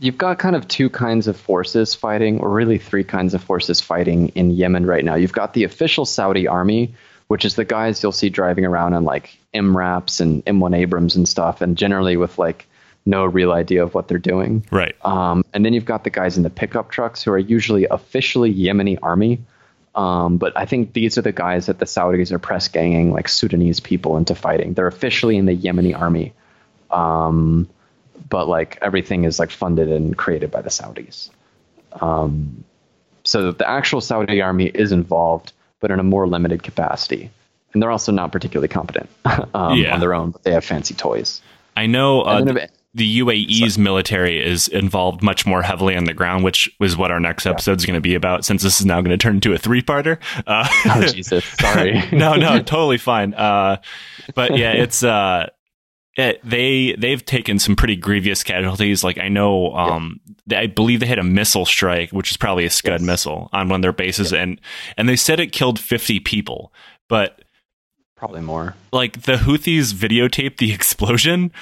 Speaker 6: you've got kind of two kinds of forces fighting, or really three kinds of forces fighting in Yemen right now. You've got the official Saudi army, which is the guys you'll see driving around in like MRAPs and M1 Abrams and stuff, and generally with like no real idea of what they're doing.
Speaker 5: Right.
Speaker 6: Um, and then you've got the guys in the pickup trucks who are usually officially Yemeni army. Um, but I think these are the guys that the Saudis are press ganging like Sudanese people into fighting. They're officially in the Yemeni army. Um, but like everything is like funded and created by the Saudis. Um, so the actual Saudi army is involved, but in a more limited capacity. And they're also not particularly competent um, yeah. on their own, but they have fancy toys.
Speaker 5: I know uh, the UAE's sorry. military is involved much more heavily on the ground, which is what our next episode is going to be about. Since this is now going to turn into a three-parter.
Speaker 6: Uh, oh Jesus, sorry.
Speaker 5: no, no, totally fine. Uh, but yeah, it's uh, it, they they've taken some pretty grievous casualties. Like I know, um, yeah. I believe they had a missile strike, which is probably a Scud yes. missile on one of their bases, and and they said it killed fifty people, but
Speaker 6: probably more.
Speaker 5: Like the Houthis videotaped the explosion,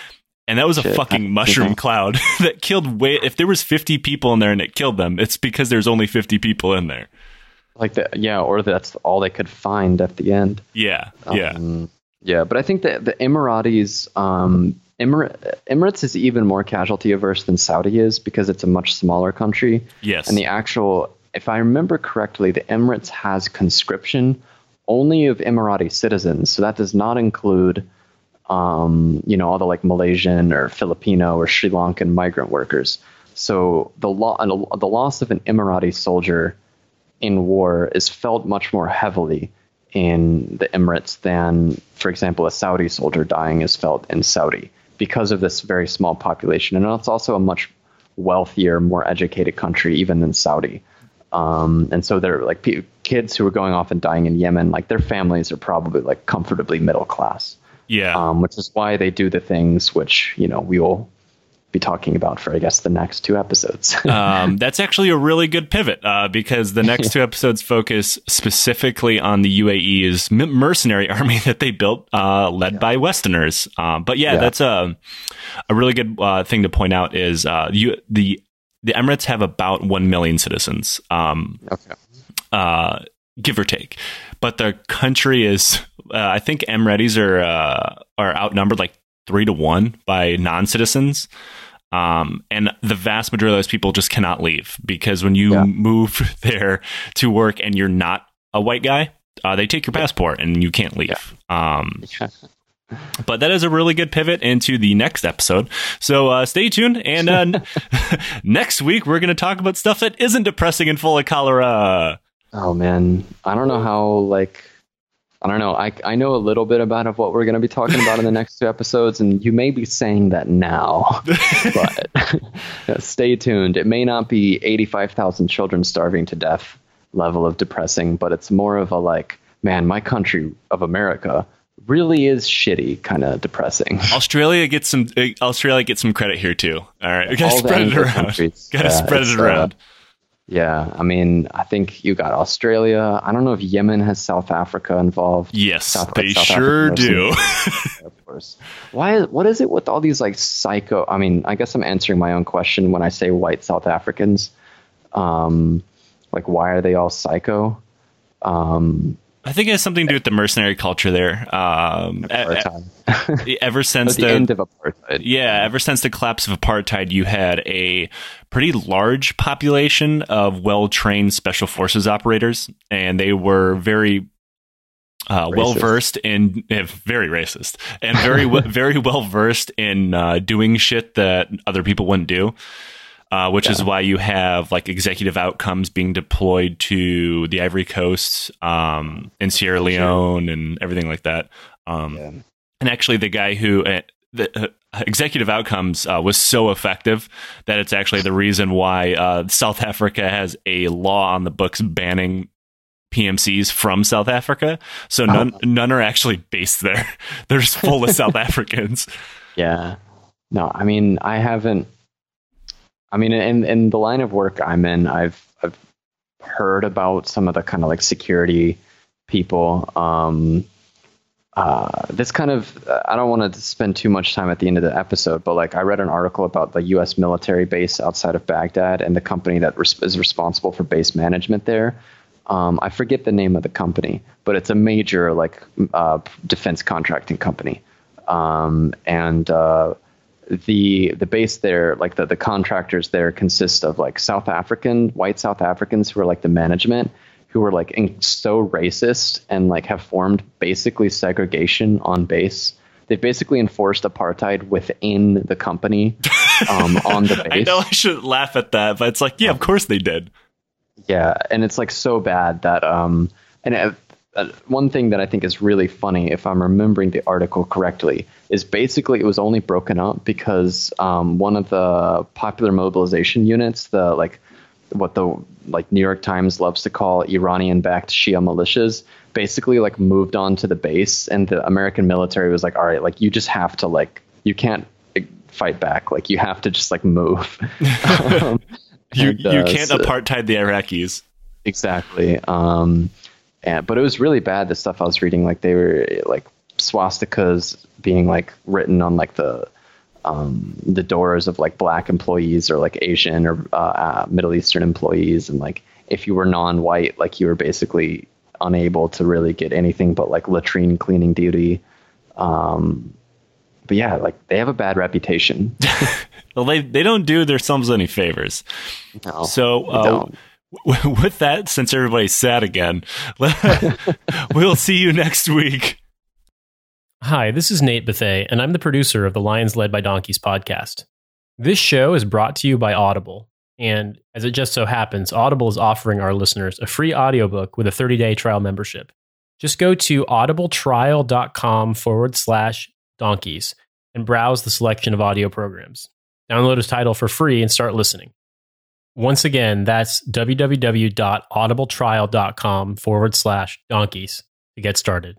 Speaker 5: and that was Shit. a fucking mushroom cloud that killed way. If there was fifty people in there and it killed them, it's because there's only fifty people in there.
Speaker 6: Like the yeah, or that's all they could find at the end.
Speaker 5: Yeah, yeah. Um,
Speaker 6: yeah, but I think that the Emiratis, um, Emir- Emirates is even more casualty averse than Saudi is because it's a much smaller country.
Speaker 5: Yes.
Speaker 6: And the actual, if I remember correctly, the Emirates has conscription only of Emirati citizens. So that does not include, um, you know, all the like Malaysian or Filipino or Sri Lankan migrant workers. So the, lo- the loss of an Emirati soldier in war is felt much more heavily in the Emirates than, for example, a Saudi soldier dying is felt in Saudi because of this very small population. And it's also a much wealthier, more educated country even than Saudi. Um, and so they're like p- kids who are going off and dying in Yemen, like their families are probably like comfortably middle class.
Speaker 5: Yeah.
Speaker 6: Um, which is why they do the things which, you know, we will be talking about for, I guess, the next two episodes.
Speaker 5: um, that's actually a really good pivot uh, because the next two episodes focus specifically on the UAE's mercenary army that they built, uh, led yeah. by Westerners. Um, but yeah, yeah, that's a a really good uh, thing to point out is uh, you, the the Emirates have about one million citizens. Um, okay. Uh, give or take, but the country is. Uh, I think Emiratis are are outnumbered like three to one by non citizens. Um, and the vast majority of those people just cannot leave because when you yeah. move there to work and you're not a white guy, uh, they take your passport and you can't leave. Yeah. Um. But that is a really good pivot into the next episode. So uh, stay tuned. And uh, next week, we're going to talk about stuff that isn't depressing and full of cholera.
Speaker 6: Oh, man. I don't know how, like, I don't know. I, I know a little bit about of what we're going to be talking about in the next two episodes, and you may be saying that now, but stay tuned. It may not be 85,000 children starving to death level of depressing, but it's more of a like, man, my country of America really is shitty kind of depressing.
Speaker 5: Australia gets some Australia gets some credit here too. All right, we gotta All spread it around. Gotta yeah, spread it around. Uh,
Speaker 6: Yeah, I mean, I think you got Australia. I don't know if Yemen has South Africa involved.
Speaker 5: Yes,
Speaker 6: South,
Speaker 5: they
Speaker 6: South
Speaker 5: sure do.
Speaker 6: of course. Why? What is it with all these like psycho? I mean, I guess I'm answering my own question when I say white South Africans. Um, like, why are they all psycho? Um,
Speaker 5: I think it has something to do with the mercenary culture there. Um, e-
Speaker 6: apartheid.
Speaker 5: ever since
Speaker 6: the
Speaker 5: the,
Speaker 6: end of apartheid.
Speaker 5: yeah, ever since the collapse of apartheid, you had a pretty large population of well-trained special forces operators, and they were very uh, well versed in eh, very racist and very w- very well versed in uh, doing shit that other people wouldn't do. Uh, which is why you have like executive outcomes being deployed to the Ivory Coast, um, in Sierra Leone, and everything like that. Um,
Speaker 6: Yeah.
Speaker 5: And actually, the guy who uh, the uh, executive outcomes uh, was so effective that it's actually the reason why uh, South Africa has a law on the books banning PMCs from South Africa. So none none are actually based there. They're just full of South Africans.
Speaker 6: Yeah. No, I mean, I haven't. I mean, in in the line of work I'm in, I've I've heard about some of the kind of like security people. Um, uh, this kind of I don't want to spend too much time at the end of the episode, but like I read an article about the U.S. military base outside of Baghdad and the company that res- is responsible for base management there. Um, I forget the name of the company, but it's a major like uh, defense contracting company, um, and uh, the the base there, like the the contractors there, consist of like South African white South Africans who are like the management, who are like in, so racist and like have formed basically segregation on base. They've basically enforced apartheid within the company um, on the base.
Speaker 5: I know I shouldn't laugh at that, but it's like, yeah, of course they did.
Speaker 6: Yeah, and it's like so bad that um and uh, one thing that I think is really funny, if I'm remembering the article correctly, is basically it was only broken up because um, one of the popular mobilization units, the like what the like New York Times loves to call Iranian-backed Shia militias, basically like moved on to the base, and the American military was like, all right, like you just have to like you can't like, fight back, like you have to just like move. um,
Speaker 5: You
Speaker 6: and,
Speaker 5: you
Speaker 6: uh,
Speaker 5: can't
Speaker 6: so-
Speaker 5: apartheid the Iraqis.
Speaker 6: Exactly. Um, and, but it was really bad. The stuff I was reading, like they were like swastikas being like written on like the um, the doors of like black employees or like Asian or uh, uh, Middle Eastern employees, and like if you were non-white, like you were basically unable to really get anything but like latrine cleaning duty. Um, but yeah, like they have a bad reputation.
Speaker 5: Well, they they don't do their sums any favors.
Speaker 6: No,
Speaker 5: So uh, with that, since everybody's sad again, we'll see you next week.
Speaker 7: Hi, this is Nate Bethay, and I'm the producer of the Lions Led by Donkeys podcast. This show is brought to you by Audible. And as it just so happens, Audible is offering our listeners a free audiobook with a 30 day trial membership. Just go to audibletrial.com forward slash donkeys and browse the selection of audio programs. Download a title for free and start listening. Once again, that's www.audibletrial.com forward slash donkeys to get started.